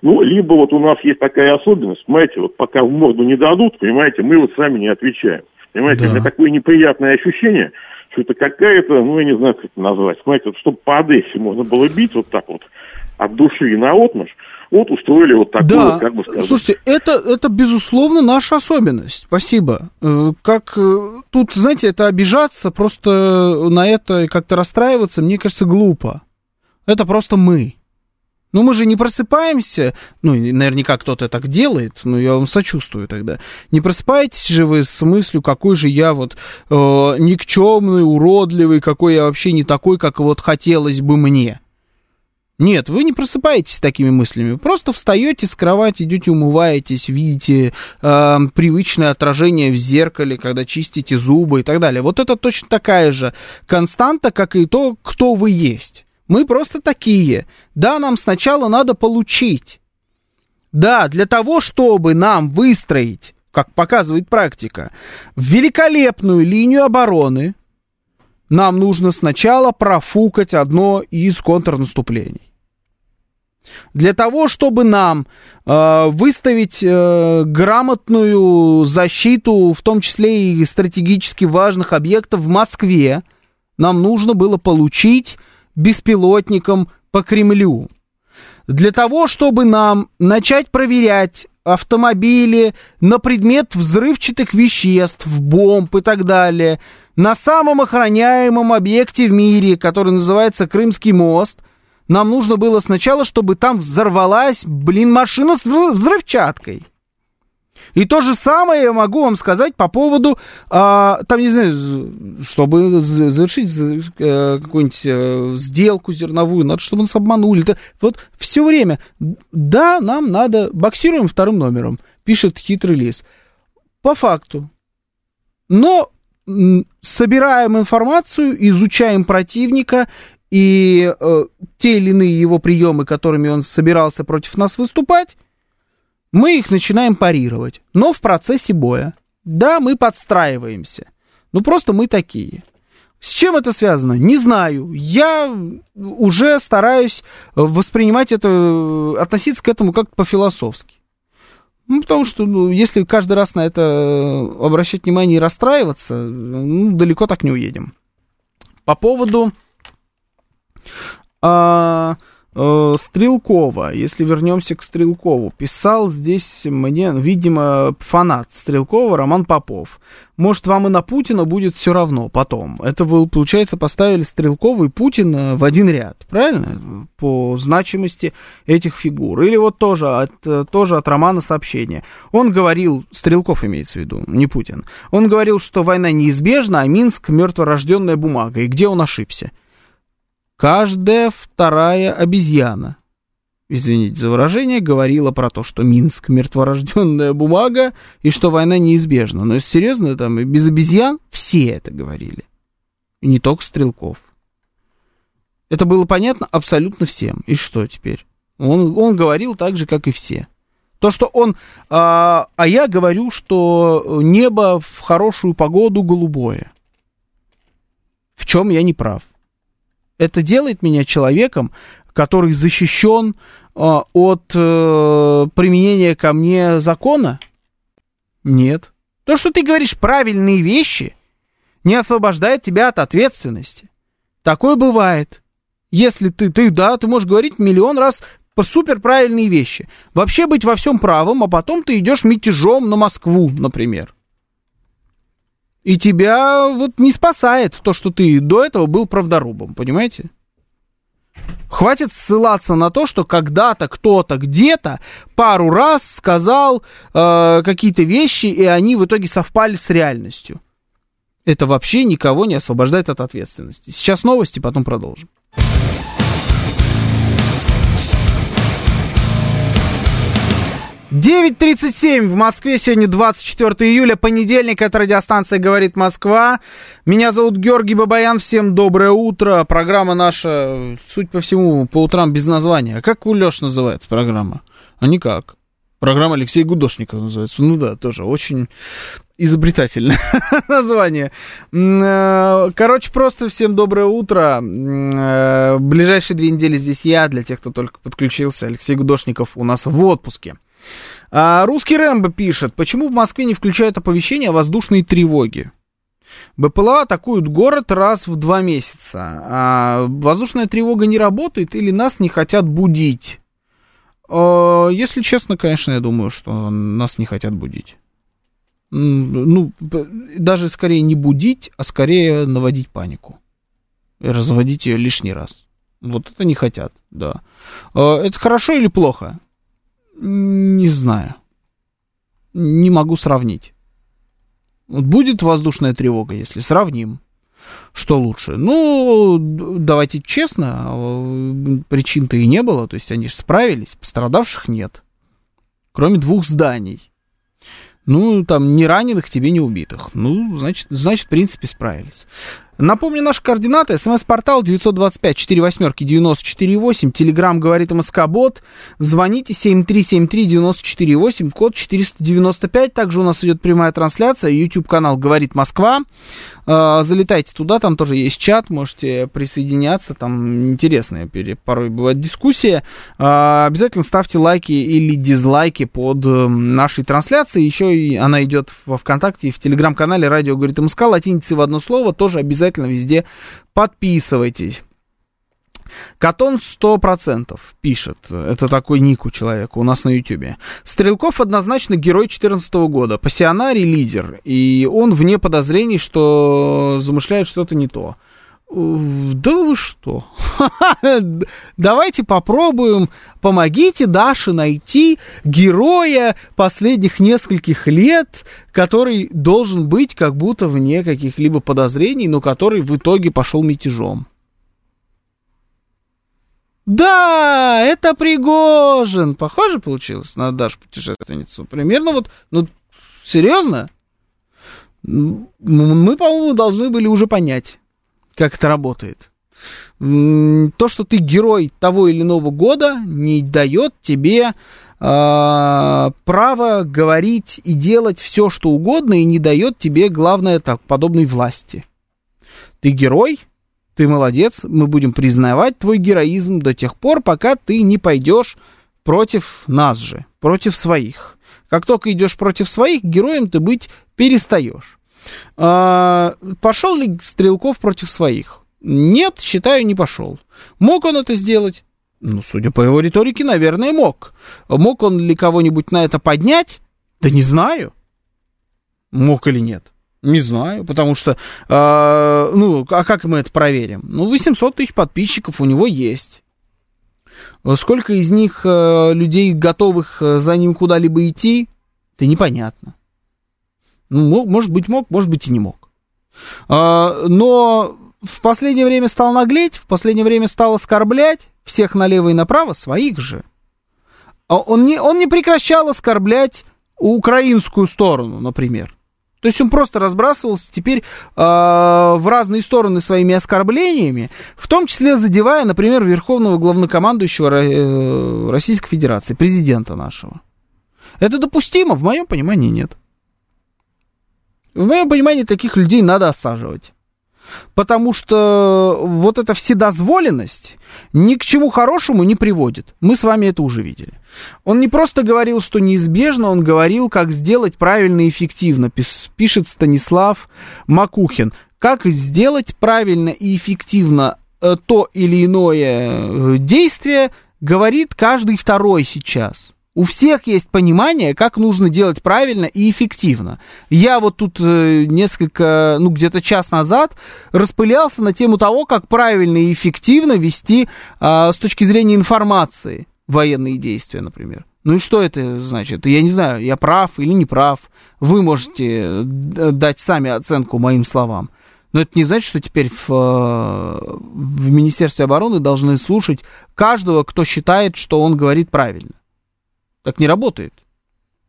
ну, либо вот у нас есть такая особенность, понимаете, вот пока в морду не дадут, понимаете, мы вот сами не отвечаем. Понимаете, Да. у меня такое неприятное ощущение, что это какая-то, ну, я не знаю, как это назвать, понимаете, вот чтобы по Одессе можно было бить вот так вот, от души и наотмашь, вот устроили вот такую, Да, как бы сказать. слушайте, это, это, безусловно, наша особенность. Спасибо. Э, Как э, тут, знаете, это обижаться, просто на это как-то расстраиваться, мне кажется, глупо. Это просто мы. Ну, мы же не просыпаемся, ну, наверняка кто-то так делает, но я вам сочувствую тогда. Не просыпаетесь же вы с мыслью, какой же я вот э, никчемный, уродливый, какой я вообще не такой, как вот хотелось бы мне. Нет, вы не просыпаетесь такими мыслями. Просто встаете с кровати, идете умываетесь, видите э, привычное отражение в зеркале, когда чистите зубы и так далее. Вот это точно такая же константа, как и то, кто вы есть. Мы просто такие. Да, нам сначала надо получить. Да, для того, чтобы нам выстроить, как показывает практика, великолепную линию обороны, нам нужно сначала профукать одно из контрнаступлений. Для того, чтобы нам э, выставить э, грамотную защиту, в том числе и стратегически важных объектов в Москве, нам нужно было получить беспилотником по Кремлю. Для того, чтобы нам начать проверять автомобили на предмет взрывчатых веществ, бомб и так далее, на самом охраняемом объекте в мире, который называется Крымский мост, нам нужно было сначала, чтобы там взорвалась, блин, машина с взрывчаткой. И то же самое я могу вам сказать по поводу, а, там, не знаю, чтобы завершить а, какую-нибудь а, сделку зерновую, надо, чтобы нас обманули. -то. Вот все время, да, нам надо, боксируем вторым номером, пишет хитрый лис. По факту. Но собираем информацию, изучаем противника, и э, те или иные его приемы, которыми он собирался против нас выступать, мы их начинаем парировать, но в процессе боя. Да, мы подстраиваемся. Ну, просто мы такие. С чем это связано? Не знаю. Я уже стараюсь воспринимать это, относиться к этому как по-философски. Ну, потому что, ну, если каждый раз на это обращать внимание и расстраиваться, ну, далеко так не уедем. По поводу... А, э, Стрелкова, если вернемся к Стрелкову, писал здесь мне, видимо, фанат Стрелкова Роман Попов. Может, вам и на Путина будет все равно потом. Это вы, получается, поставили Стрелкова и Путина в один ряд, правильно? По значимости этих фигур. Или вот тоже от, тоже от Романа сообщение. Он говорил, Стрелков имеется в виду, не Путин. Он говорил, что война неизбежна, а Минск мертворожденная бумага. И где он ошибся? Каждая вторая обезьяна, извините за выражение, говорила про то, что Минск мертворожденная бумага и что война неизбежна. Но серьезно, там без обезьян все это говорили. И не только Стрелков. Это было понятно абсолютно всем. И что теперь? Он, он говорил так же, как и все. То, что он... А, а я говорю, что небо в хорошую погоду голубое. В чем я не прав это делает меня человеком, который защищен э, от э, применения ко мне закона? Нет. То, что ты говоришь правильные вещи, не освобождает тебя от ответственности. Такое бывает. Если ты, ты, да, ты можешь говорить миллион раз супер правильные вещи. Вообще быть во всем правым, а потом ты идешь мятежом на Москву, например. И тебя вот не спасает то, что ты до этого был правдорубом, понимаете? Хватит ссылаться на то, что когда-то кто-то где-то пару раз сказал э, какие-то вещи, и они в итоге совпали с реальностью. Это вообще никого не освобождает от ответственности. Сейчас новости, потом продолжим. 9.37 в Москве, сегодня 24 июля, понедельник, это радиостанция «Говорит Москва». Меня зовут Георгий Бабаян, всем доброе утро. Программа наша, суть по всему, по утрам без названия. А как у Леш называется программа? А никак. Программа Алексея Гудошникова называется. Ну да, тоже очень изобретательное [LAUGHS] название. Э, короче, просто всем доброе утро. Э, ближайшие две недели здесь я, для тех, кто только подключился. Алексей Гудошников у нас в отпуске. А, русский Рэмбо пишет, почему в Москве не включают оповещение о воздушной тревоге? БПЛА атакуют город раз в два месяца. А воздушная тревога не работает или нас не хотят будить? А, если честно, конечно, я думаю, что нас не хотят будить. Ну, даже скорее не будить, а скорее наводить панику. И разводить ее лишний раз. Вот это не хотят, да. Э, это хорошо или плохо? Не знаю. Не могу сравнить. Вот будет воздушная тревога, если сравним. Что лучше? Ну, давайте честно, э, причин-то и не было, то есть они же справились, пострадавших нет. Кроме двух зданий. Ну, там, ни раненых тебе, ни убитых. Ну, значит, значит, в принципе, справились. Напомню, наши координаты. СМС-портал 925-48-94-8. Телеграмм говорит МСК-бот. Звоните 7373-94-8, код 495. Также у нас идет прямая трансляция. YouTube-канал «Говорит Москва». А, залетайте туда, там тоже есть чат, можете присоединяться. Там интересная порой бывает дискуссия. А, обязательно ставьте лайки или дизлайки под эм, нашей трансляцией. Еще она идет во ВКонтакте и в Телеграм-канале «Радио говорит МСК». Латиницы в одно слово тоже обязательно обязательно везде подписывайтесь. Катон 100% пишет. Это такой ник у человека у нас на ютюбе. Стрелков однозначно герой 14 года. Пассионарий лидер. И он вне подозрений, что замышляет что-то не то. Да вы что? [LAUGHS] Давайте попробуем. Помогите Даше найти героя последних нескольких лет, который должен быть как будто вне каких-либо подозрений, но который в итоге пошел мятежом. Да, это Пригожин. Похоже получилось на Дашу путешественницу. Примерно вот, ну, серьезно? Мы, по-моему, должны были уже понять как это работает. То, что ты герой того или иного года, не дает тебе э, право говорить и делать все, что угодно, и не дает тебе, главное, так, подобной власти. Ты герой, ты молодец, мы будем признавать твой героизм до тех пор, пока ты не пойдешь против нас же, против своих. Как только идешь против своих, героем ты быть перестаешь. А, пошел ли Стрелков против своих? Нет, считаю, не пошел. Мог он это сделать? Ну, судя по его риторике, наверное, мог. Мог он ли кого-нибудь на это поднять? Да не знаю. Мог или нет? Не знаю, потому что, э, ну, а как мы это проверим? Ну, 800 тысяч подписчиков у него есть. Сколько из них э, людей, готовых э, за ним куда-либо идти, это непонятно. Ну, может быть, мог, может быть, и не мог. А, но в последнее время стал наглеть, в последнее время стал оскорблять всех налево и направо, своих же. А он не, он не прекращал оскорблять украинскую сторону, например. То есть он просто разбрасывался теперь э, в разные стороны своими оскорблениями, в том числе задевая, например, верховного главнокомандующего э, Российской Федерации, президента нашего. Это допустимо? В моем понимании нет. В моем понимании, таких людей надо осаживать. Потому что вот эта вседозволенность ни к чему хорошему не приводит. Мы с вами это уже видели. Он не просто говорил, что неизбежно, он говорил, как сделать правильно и эффективно, пишет Станислав Макухин. Как сделать правильно и эффективно э, то или иное э, действие, говорит каждый второй сейчас. У всех есть понимание, как нужно делать правильно и эффективно. Я вот тут э, несколько, ну где-то час назад распылялся на тему того, как правильно и эффективно вести э, с точки зрения информации военные действия, например. Ну и что это значит? Я не знаю, я прав или не прав. Вы можете э, дать сами оценку моим словам. Но это не значит, что теперь в, э, в Министерстве обороны должны слушать каждого, кто считает, что он говорит правильно. Так не работает.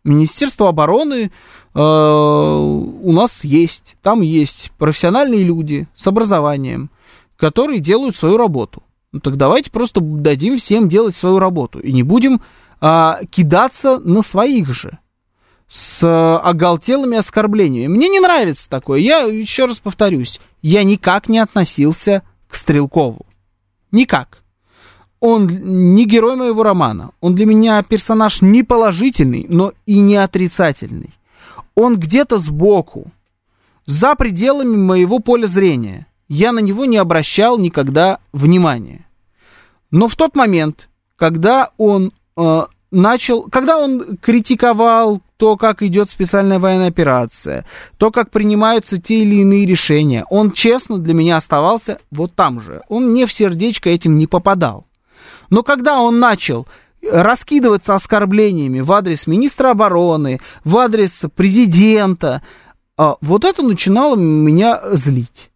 Министерство обороны э, у нас есть. Там есть профессиональные люди с образованием, которые делают свою работу. Ну так давайте просто дадим всем делать свою работу и не будем э, кидаться на своих же с э, оголтелыми оскорблениями. Мне не нравится такое. Я еще раз повторюсь, я никак не относился к Стрелкову. Никак он не герой моего романа. Он для меня персонаж не положительный, но и не отрицательный. Он где-то сбоку, за пределами моего поля зрения. Я на него не обращал никогда внимания. Но в тот момент, когда он э, начал, когда он критиковал то, как идет специальная военная операция, то, как принимаются те или иные решения. Он честно для меня оставался вот там же. Он мне в сердечко этим не попадал. Но когда он начал раскидываться оскорблениями в адрес министра обороны, в адрес президента, а, вот это начинало меня злить.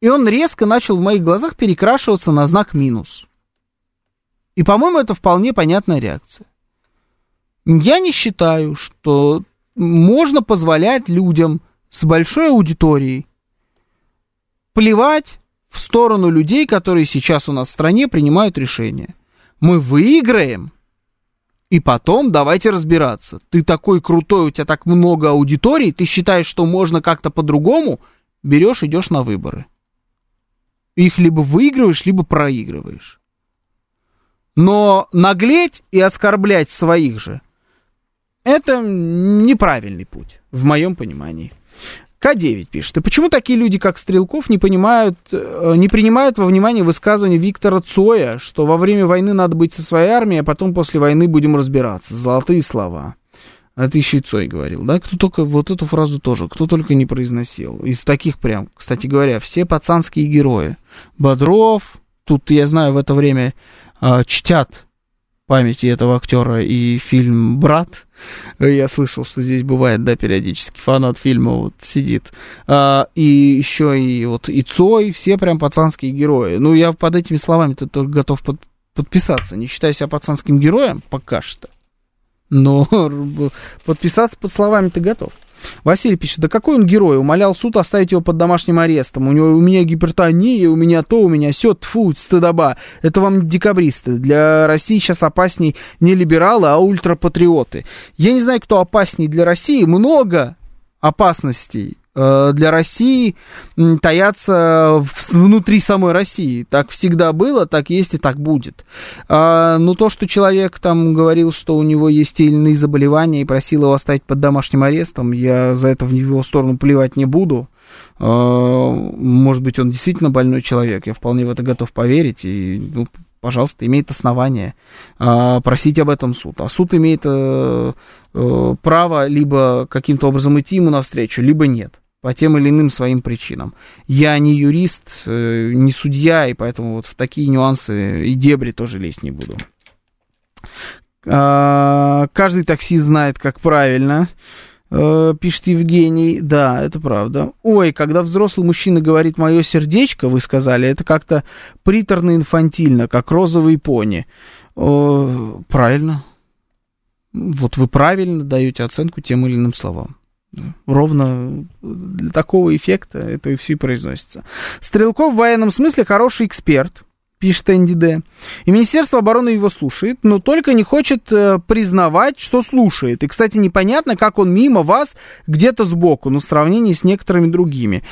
И он резко начал в моих глазах перекрашиваться на знак минус. И, по-моему, это вполне понятная реакция. Я не считаю, что можно позволять людям с большой аудиторией плевать в сторону людей, которые сейчас у нас в стране принимают решения. Мы выиграем, и потом давайте разбираться. Ты такой крутой, у тебя так много аудиторий, ты считаешь, что можно как-то по-другому, берешь, идешь на выборы. Их либо выигрываешь, либо проигрываешь. Но наглеть и оскорблять своих же, это неправильный путь, в моем понимании. К9 пишет. И почему такие люди, как Стрелков, не понимают, э, не принимают во внимание высказывания Виктора Цоя, что во время войны надо быть со своей армией, а потом после войны будем разбираться. Золотые слова. Это еще и Цой говорил, да? Кто только, вот эту фразу тоже, кто только не произносил. Из таких прям, кстати говоря, все пацанские герои. Бодров, тут, я знаю, в это время э, чтят памяти этого актера и фильм «Брат». Я слышал, что здесь бывает, да, периодически фанат фильма вот сидит. А, и еще и вот и Цой, все прям пацанские герои. Ну, я под этими словами-то только готов под, подписаться. Не считаю себя пацанским героем пока что. Но [LAUGHS] подписаться под словами ты готов. Василий пишет, да какой он герой, умолял суд оставить его под домашним арестом, у него у меня гипертония, у меня то, у меня все, тфу, стыдоба. Это вам декабристы. Для России сейчас опасней не либералы, а ультрапатриоты. Я не знаю, кто опасней для России, много опасностей для России таятся внутри самой России. Так всегда было, так есть и так будет. А, но то, что человек там говорил, что у него есть те или иные заболевания и просил его оставить под домашним арестом, я за это в его сторону плевать не буду. А, может быть, он действительно больной человек, я вполне в это готов поверить, и ну, пожалуйста, имеет основание э, просить об этом суд. А суд имеет э, э, право либо каким-то образом идти ему навстречу, либо нет по тем или иным своим причинам. Я не юрист, э, не судья, и поэтому вот в такие нюансы и дебри тоже лезть не буду. А, каждый таксист знает, как правильно, э, пишет Евгений. Да, это правда. Ой, когда взрослый мужчина говорит «мое сердечко», вы сказали, это как-то приторно-инфантильно, как розовый пони. Правильно. Вот вы правильно даете оценку тем или иным словам. Ровно для такого эффекта это и все и произносится. Стрелков в военном смысле хороший эксперт, пишет НДД. И Министерство обороны его слушает, но только не хочет э, признавать, что слушает. И, кстати, непонятно, как он мимо вас где-то сбоку, но в сравнении с некоторыми другими.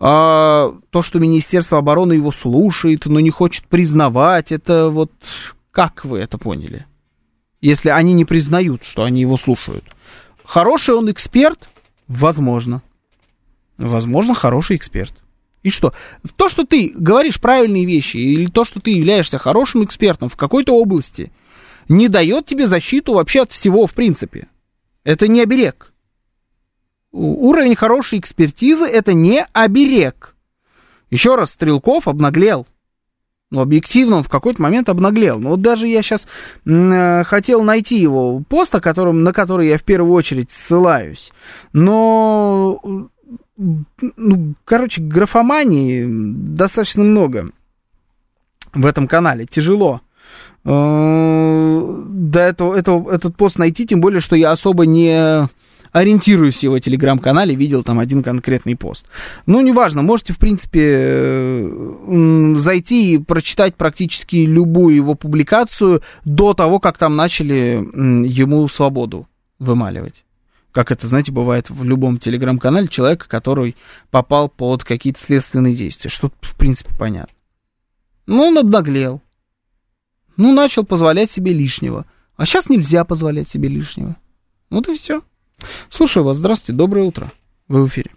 А, то, что Министерство обороны его слушает, но не хочет признавать, это вот как вы это поняли? Если они не признают, что они его слушают. Хороший он эксперт, Возможно. Возможно, хороший эксперт. И что? То, что ты говоришь правильные вещи, или то, что ты являешься хорошим экспертом в какой-то области, не дает тебе защиту вообще от всего, в принципе. Это не оберег. Уровень хорошей экспертизы это не оберег. Еще раз, Стрелков обнаглел ну, объективно он в какой-то момент обнаглел. Но вот даже я сейчас э, хотел найти его пост, о котором, на который я в первую очередь ссылаюсь. Но, ну, короче, графомании достаточно много в этом канале. Тяжело э, до этого, этого, этот пост найти, тем более, что я особо не ориентируюсь в его телеграм-канале, видел там один конкретный пост. Ну, неважно, можете, в принципе, зайти и прочитать практически любую его публикацию до того, как там начали ему свободу вымаливать. Как это, знаете, бывает в любом телеграм-канале человека, который попал под какие-то следственные действия. Что, в принципе, понятно. Ну, он обнаглел. Ну, начал позволять себе лишнего. А сейчас нельзя позволять себе лишнего. Вот и все. Слушаю вас. Здравствуйте. Доброе утро. Вы в эфире.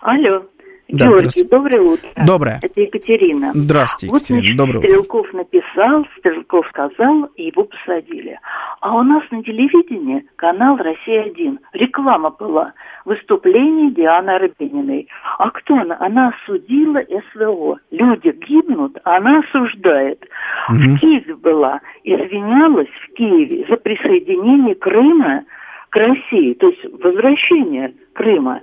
Алло. Да, Георгий, доброе утро. Доброе. Это Екатерина. Здравствуйте, Вот, Екатерина, значит, доброе утро. Стрелков написал, Стрелков сказал, и его посадили. А у нас на телевидении канал «Россия-1». Реклама была. Выступление Дианы Арбениной. А кто она? Она осудила СВО. Люди гибнут, а она осуждает. В Киеве была. Извинялась в Киеве за присоединение Крыма к России. То есть возвращение Крыма.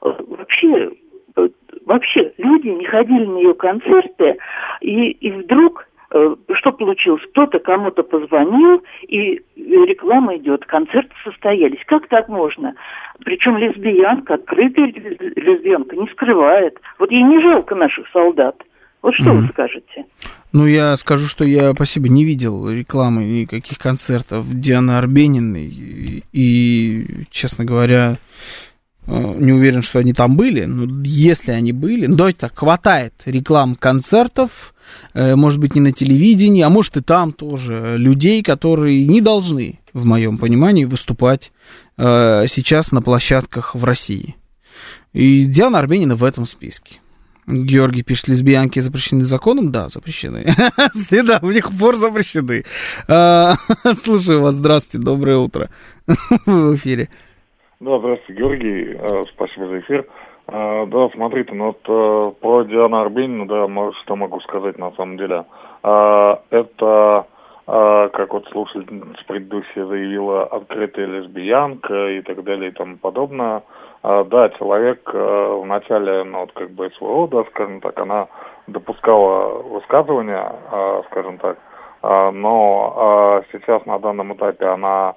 Вообще, э, вообще люди не ходили на ее концерты, и, и вдруг э, что получилось? Кто-то кому-то позвонил, и реклама идет, концерты состоялись. Как так можно? Причем лесбиянка, открытая лес- лесбиянка, не скрывает. Вот ей не жалко наших солдат. Вот что вы скажете? Ну, я скажу, что я, спасибо, не видел рекламы никаких концертов Дианы Арбениной. И, и, честно говоря, э, не уверен, что они там были. Но если они были, ну, давайте так, хватает реклам концертов, э, может быть, не на телевидении, а может и там тоже, людей, которые не должны, в моем понимании, выступать э, сейчас на площадках в России. И Диана Арбенина в этом списке. Георгий пишет, лесбиянки запрещены законом? Да, запрещены. [LAUGHS] Да, у них пор запрещены. А, [LAUGHS] Слушаю вас, здравствуйте, доброе утро. [LAUGHS] В эфире. Да, здравствуйте, Георгий. Э, Спасибо за эфир. Э, Да, смотрите, ну вот э, про Диану Арбенину, да, что могу сказать на самом деле. Э, Это, как вот слушательница предыдущая заявила, открытая лесбиянка и так далее и тому подобное. Э, Да, человек э, в начале, ну вот как бы СВО, да, скажем так, она допускала высказывания, э, скажем так, Э, но сейчас на данном этапе она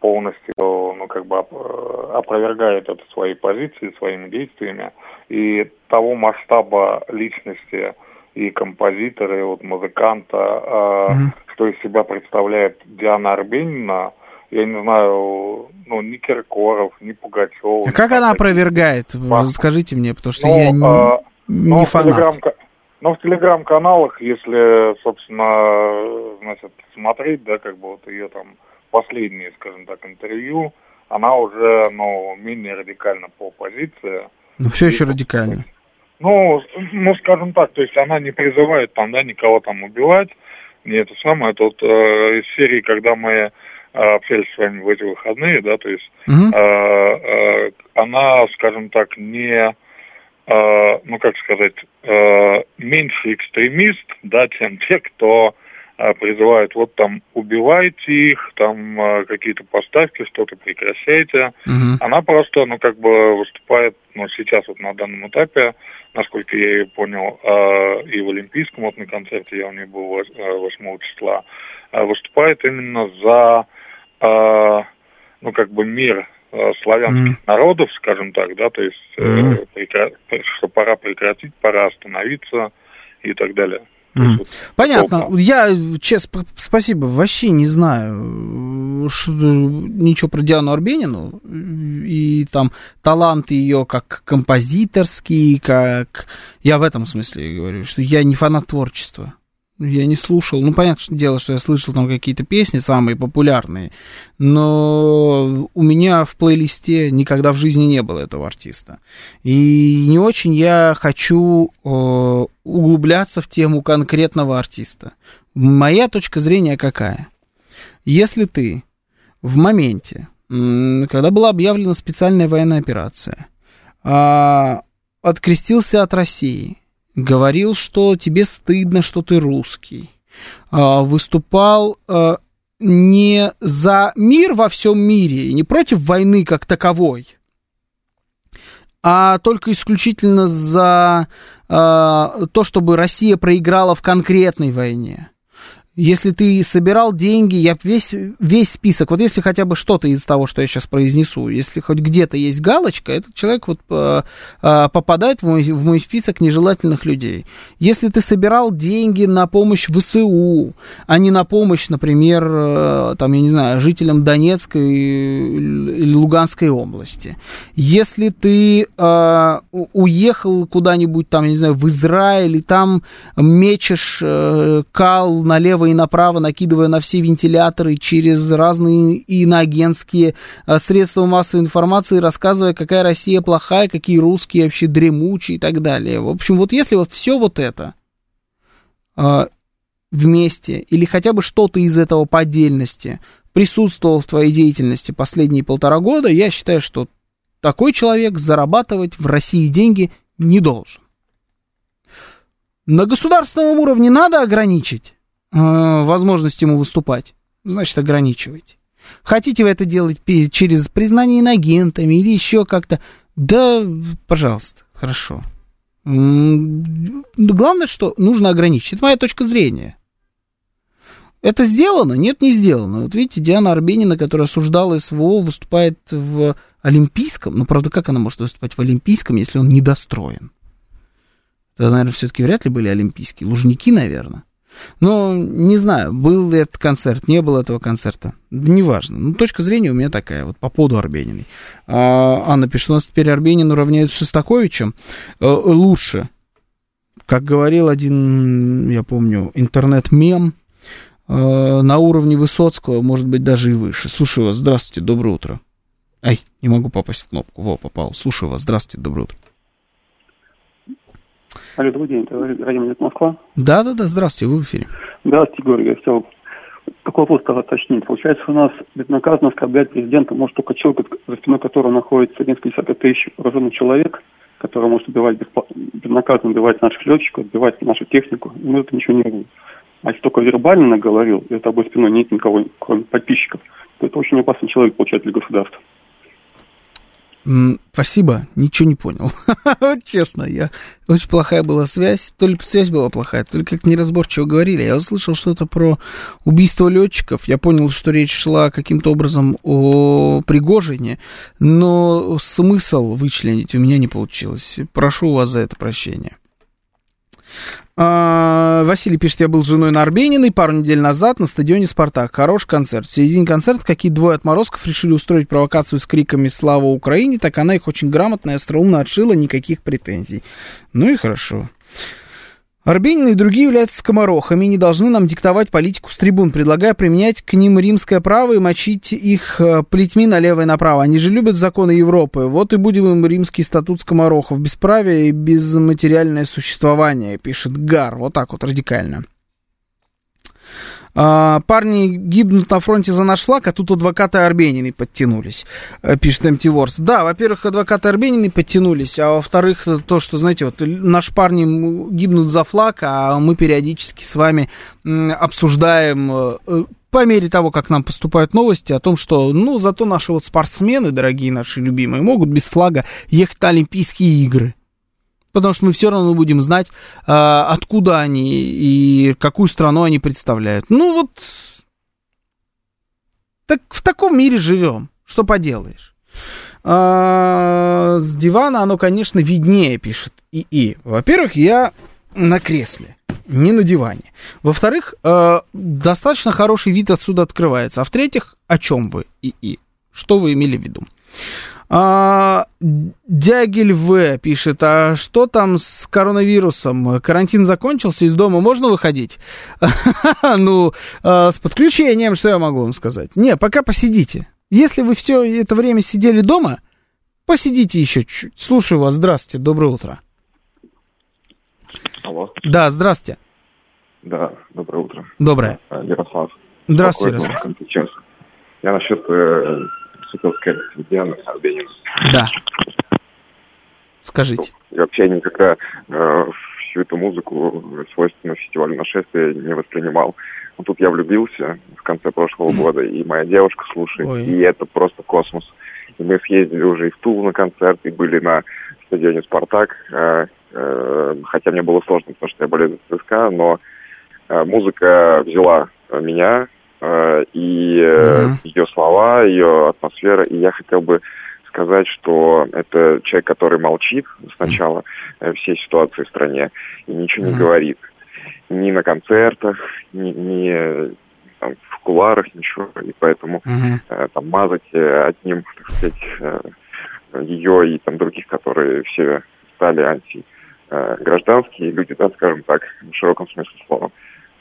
полностью, ну, как бы э, опровергает это своей позиции, своими действиями. И того масштаба личности и композитора, и вот музыканта, э, что из себя представляет Диана Арбенина, я не знаю, ну, ни Киркоров, ни Пугачев. А как она опровергает? Скажите мне, потому что Ну, я не, а, не ну, в фанат. телеграм- ну, в телеграм-каналах, если, собственно, значит, смотреть, да, как бы вот ее там последние, скажем так, интервью, она уже, ну, менее радикальна по позиции. Ну, все еще радикально. Ну, ну, скажем так, то есть она не призывает там, да, никого там убивать, не это самое, вот э, из серии, когда мы общались с вами в эти выходные, да, то есть Мгм. э, э, она, скажем так, не, э, ну, как сказать, э, меньше экстремист, да, чем те, кто э, призывает, вот там, убивайте их, там, э, какие-то поставки, что-то прекращайте. Мгм. Она просто, ну, как бы выступает, ну, сейчас вот на данном этапе, насколько я ее понял, э, и в Олимпийском вот на концерте, я у нее был вос- э, 8 числа, выступает именно за, ну, как бы мир э, славянских народов, скажем так, да, то есть, э, Мгм. прекра- что пора прекратить, пора остановиться и так далее. Мгм. Понятно. Я, честно, спасибо, вообще не знаю что, ничего про Диану Арбенину. И там талант ее как композиторский, как... Я в этом смысле говорю, что я не фанат творчества. Я не слушал. Ну, понятное дело, что я слышал там какие-то песни самые популярные, но у меня в плейлисте никогда в жизни не было этого артиста. И не очень я хочу э, углубляться в тему конкретного артиста. Моя точка зрения какая? Если ты в моменте, когда была объявлена специальная военная операция, а, открестился от России, говорил, что тебе стыдно, что ты русский, а, выступал а, не за мир во всем мире, не против войны как таковой, а только исключительно за а, то, чтобы Россия проиграла в конкретной войне. Если ты собирал деньги, я весь, весь список, вот если хотя бы что-то из того, что я сейчас произнесу, если хоть где-то есть галочка, этот человек вот э, э, попадает в мой, в мой список нежелательных людей. Если ты собирал деньги на помощь ВСУ, а не на помощь, например, э, там, я не знаю, жителям Донецкой или Луганской области, если ты э, уехал куда-нибудь там, я не знаю, в Израиль, и там мечешь э, кал налево налево и направо, накидывая на все вентиляторы через разные иноагентские а, средства массовой информации, рассказывая, какая Россия плохая, какие русские вообще дремучие и так далее. В общем, вот если вот все вот это а, вместе или хотя бы что-то из этого по отдельности присутствовало в твоей деятельности последние полтора года, я считаю, что такой человек зарабатывать в России деньги не должен. На государственном уровне надо ограничить э, возможность ему выступать. Значит, ограничивайте. Хотите вы это делать через признание инагентами или еще как-то? Да, пожалуйста, хорошо. Главное, что нужно ограничить. Это моя точка зрения. Это сделано? Нет, не сделано. Вот видите, Диана Арбенина, которая осуждала СВО, выступает в Олимпийском. Ну, правда, как она может выступать в Олимпийском, если он недостроен? Это, наверное, все-таки вряд ли были Олимпийские. Лужники, наверное. Но не знаю, был ли этот концерт, не было этого концерта. Да неважно. Ну, точка зрения у меня такая, вот по поводу Арбениной. А, Анна пишет, у нас теперь Арбенину равняют с Шестаковичем. А, лучше. Как говорил один, я помню, интернет-мем, а, на уровне Высоцкого, может быть, даже и выше. Слушаю вас, здравствуйте, доброе утро. Ай, не могу попасть в кнопку. Во, попал. Слушаю вас, здравствуйте, доброе утро. Алло, добрый день, это радио Москва. Да, да, да, здравствуйте, вы в эфире. Здравствуйте, Георгий, я хотел такой вопрос уточнить. Получается, у нас безнаказанно оскорблять президента может только человек, за спиной которого находится несколько десятков тысяч вооруженных человек, который может убивать безнаказанно убивать наших летчиков, убивать нашу технику, мы это ничего не будем. А если только вербально наговорил, и это обой спиной нет никого, кроме подписчиков, то это очень опасный человек, получается, для государства. Спасибо, ничего не понял. [LAUGHS] вот честно, я очень плохая была связь. То ли связь была плохая, то ли как неразборчиво говорили. Я услышал что-то про убийство летчиков. Я понял, что речь шла каким-то образом о Пригожине, но смысл вычленить у меня не получилось. Прошу вас за это прощения. А, Василий пишет, я был с женой на Арбениной пару недель назад на стадионе «Спартак». Хороший концерт. В середине концерта какие двое отморозков решили устроить провокацию с криками «Слава Украине!», так она их очень грамотно и остроумно отшила, никаких претензий. Ну и хорошо. Арбенины и другие являются скоморохами и не должны нам диктовать политику с трибун, предлагая применять к ним римское право и мочить их э, плетьми налево и направо. Они же любят законы Европы. Вот и будем им римский статут скоморохов. Бесправие и безматериальное существование, пишет Гар. Вот так вот радикально. А, парни гибнут на фронте за наш флаг, а тут адвокаты Арбенины подтянулись, э, пишет МТ Ворс. Да, во-первых, адвокаты Арбенины подтянулись, а во-вторых, то, что, знаете, вот наши парни гибнут за флаг, а мы периодически с вами обсуждаем э, э, по мере того, как нам поступают новости о том, что, ну, зато наши вот спортсмены, дорогие наши любимые, могут без флага ехать на Олимпийские игры потому что мы все равно будем знать, а, откуда они и какую страну они представляют. Ну вот, так в таком мире живем, что поделаешь. А, с дивана оно, конечно, виднее, пишет ИИ. Во-первых, я на кресле, не на диване. Во-вторых, а, достаточно хороший вид отсюда открывается. А в-третьих, о чем вы, ИИ? Что вы имели в виду? А, Дягель В пишет, а что там с коронавирусом? Карантин закончился, из дома можно выходить? [LAUGHS] Ну, а, с подключением, что я могу вам сказать? Не, пока посидите. Если вы все это время сидели дома, посидите еще чуть-чуть. Слушаю вас, здравствуйте, доброе утро. Алло. Да, здравствуйте. Да, доброе утро. Доброе. Ярослав. Здравствуйте, Ярослав. Я насчет э, Соколская Диана Арбенина. Да. Скажите. Я вообще никогда э, всю эту музыку свойственную фестивалю нашествия не воспринимал. Но тут я влюбился в конце прошлого года, и моя девушка слушает, Ой. и это просто космос. И мы съездили уже и в Тулу на концерт, и были на стадионе «Спартак», э, э, хотя мне было сложно, потому что я болею за ЦСКА, но э, музыка взяла меня, Э, и mm-hmm. ее слова, ее атмосфера. И я хотел бы сказать, что это человек, который молчит сначала mm-hmm. всей ситуации в стране и ничего не говорит. Ни на концертах, ни, ни там, в куларах, ничего. И поэтому mm-hmm. там мазать одним, так сказать, ее и там других, которые все стали анти гражданские люди, да, скажем так, в широком смысле слова.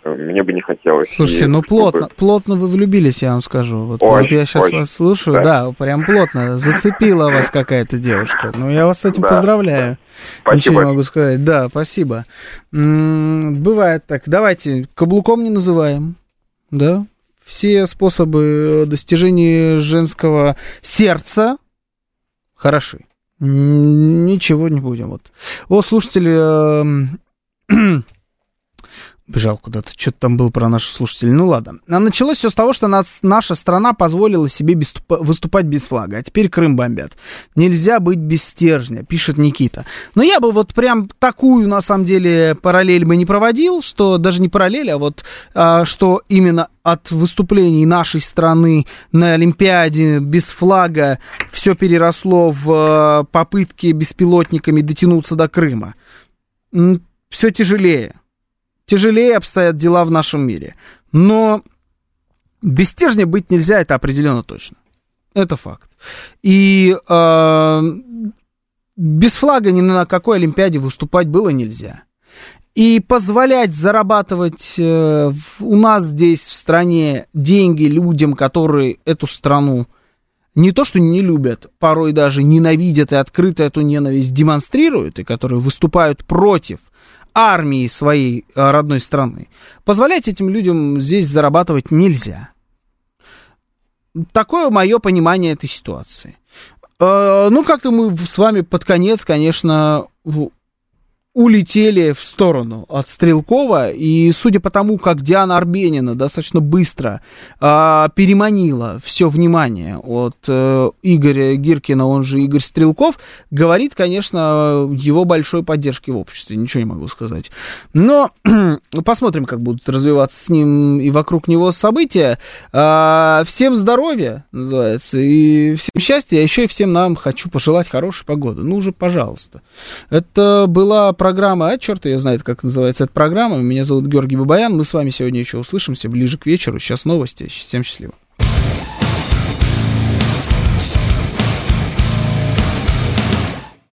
Мне бы не хотелось. Слушайте, И ну чтобы- плотно, плотно вы влюбились, я вам скажу. Вот, Очень, вот я сейчас очень. вас слушаю, Да. да. прям плотно. Зацепила вас какая-то девушка. Ну, я вас с этим Да, поздравляю. Спасибо. Ничего не могу сказать. Да, спасибо. М, Бывает так. Давайте каблуком не называем. Да? Все способы достижения женского сердца хороши. Ничего не будем. Вот. О, слушатели, эм, [CLEARS THROAT] бежал куда-то, что-то там было про наших слушателей. Ну ладно. А началось все с того, что нас, наша страна позволила себе беступа- выступать без флага, а теперь Крым бомбят. Нельзя быть без стержня, пишет Никита. Но я бы вот прям такую, на самом деле, параллель бы не проводил, что даже не параллель, а вот а, что именно от выступлений нашей страны на Олимпиаде без флага все переросло в а, попытки беспилотниками дотянуться до Крыма. Все тяжелее тяжелее обстоят дела в нашем мире. Но без стержня быть нельзя, это определенно точно. Это факт. И э, без флага ни на какой Олимпиаде выступать было нельзя. И позволять зарабатывать э, у нас здесь в стране деньги людям, которые эту страну не то что не любят, порой даже ненавидят и открыто эту ненависть демонстрируют, и которые выступают против армии своей э, родной страны, позволять этим людям здесь зарабатывать нельзя. Такое мое понимание этой ситуации. Э, Ну, как-то мы с вами под конец, конечно, улетели в сторону от Стрелкова, и судя по тому, как Диана Арбенина достаточно быстро а, переманила все внимание от э, Игоря Гиркина, он же Игорь Стрелков, говорит, конечно, его большой поддержки в обществе, ничего не могу сказать. Но [CLEARS THROAT] посмотрим, как будут развиваться с ним и вокруг него события. А, всем здоровья, называется, и всем счастья, а еще и всем нам хочу пожелать хорошей погоды. Ну уже, пожалуйста. Это была программа, а черт ее знает, как называется эта программа. Меня зовут Георгий Бабаян. Мы с вами сегодня еще услышимся ближе к вечеру. Сейчас новости. Всем счастливо.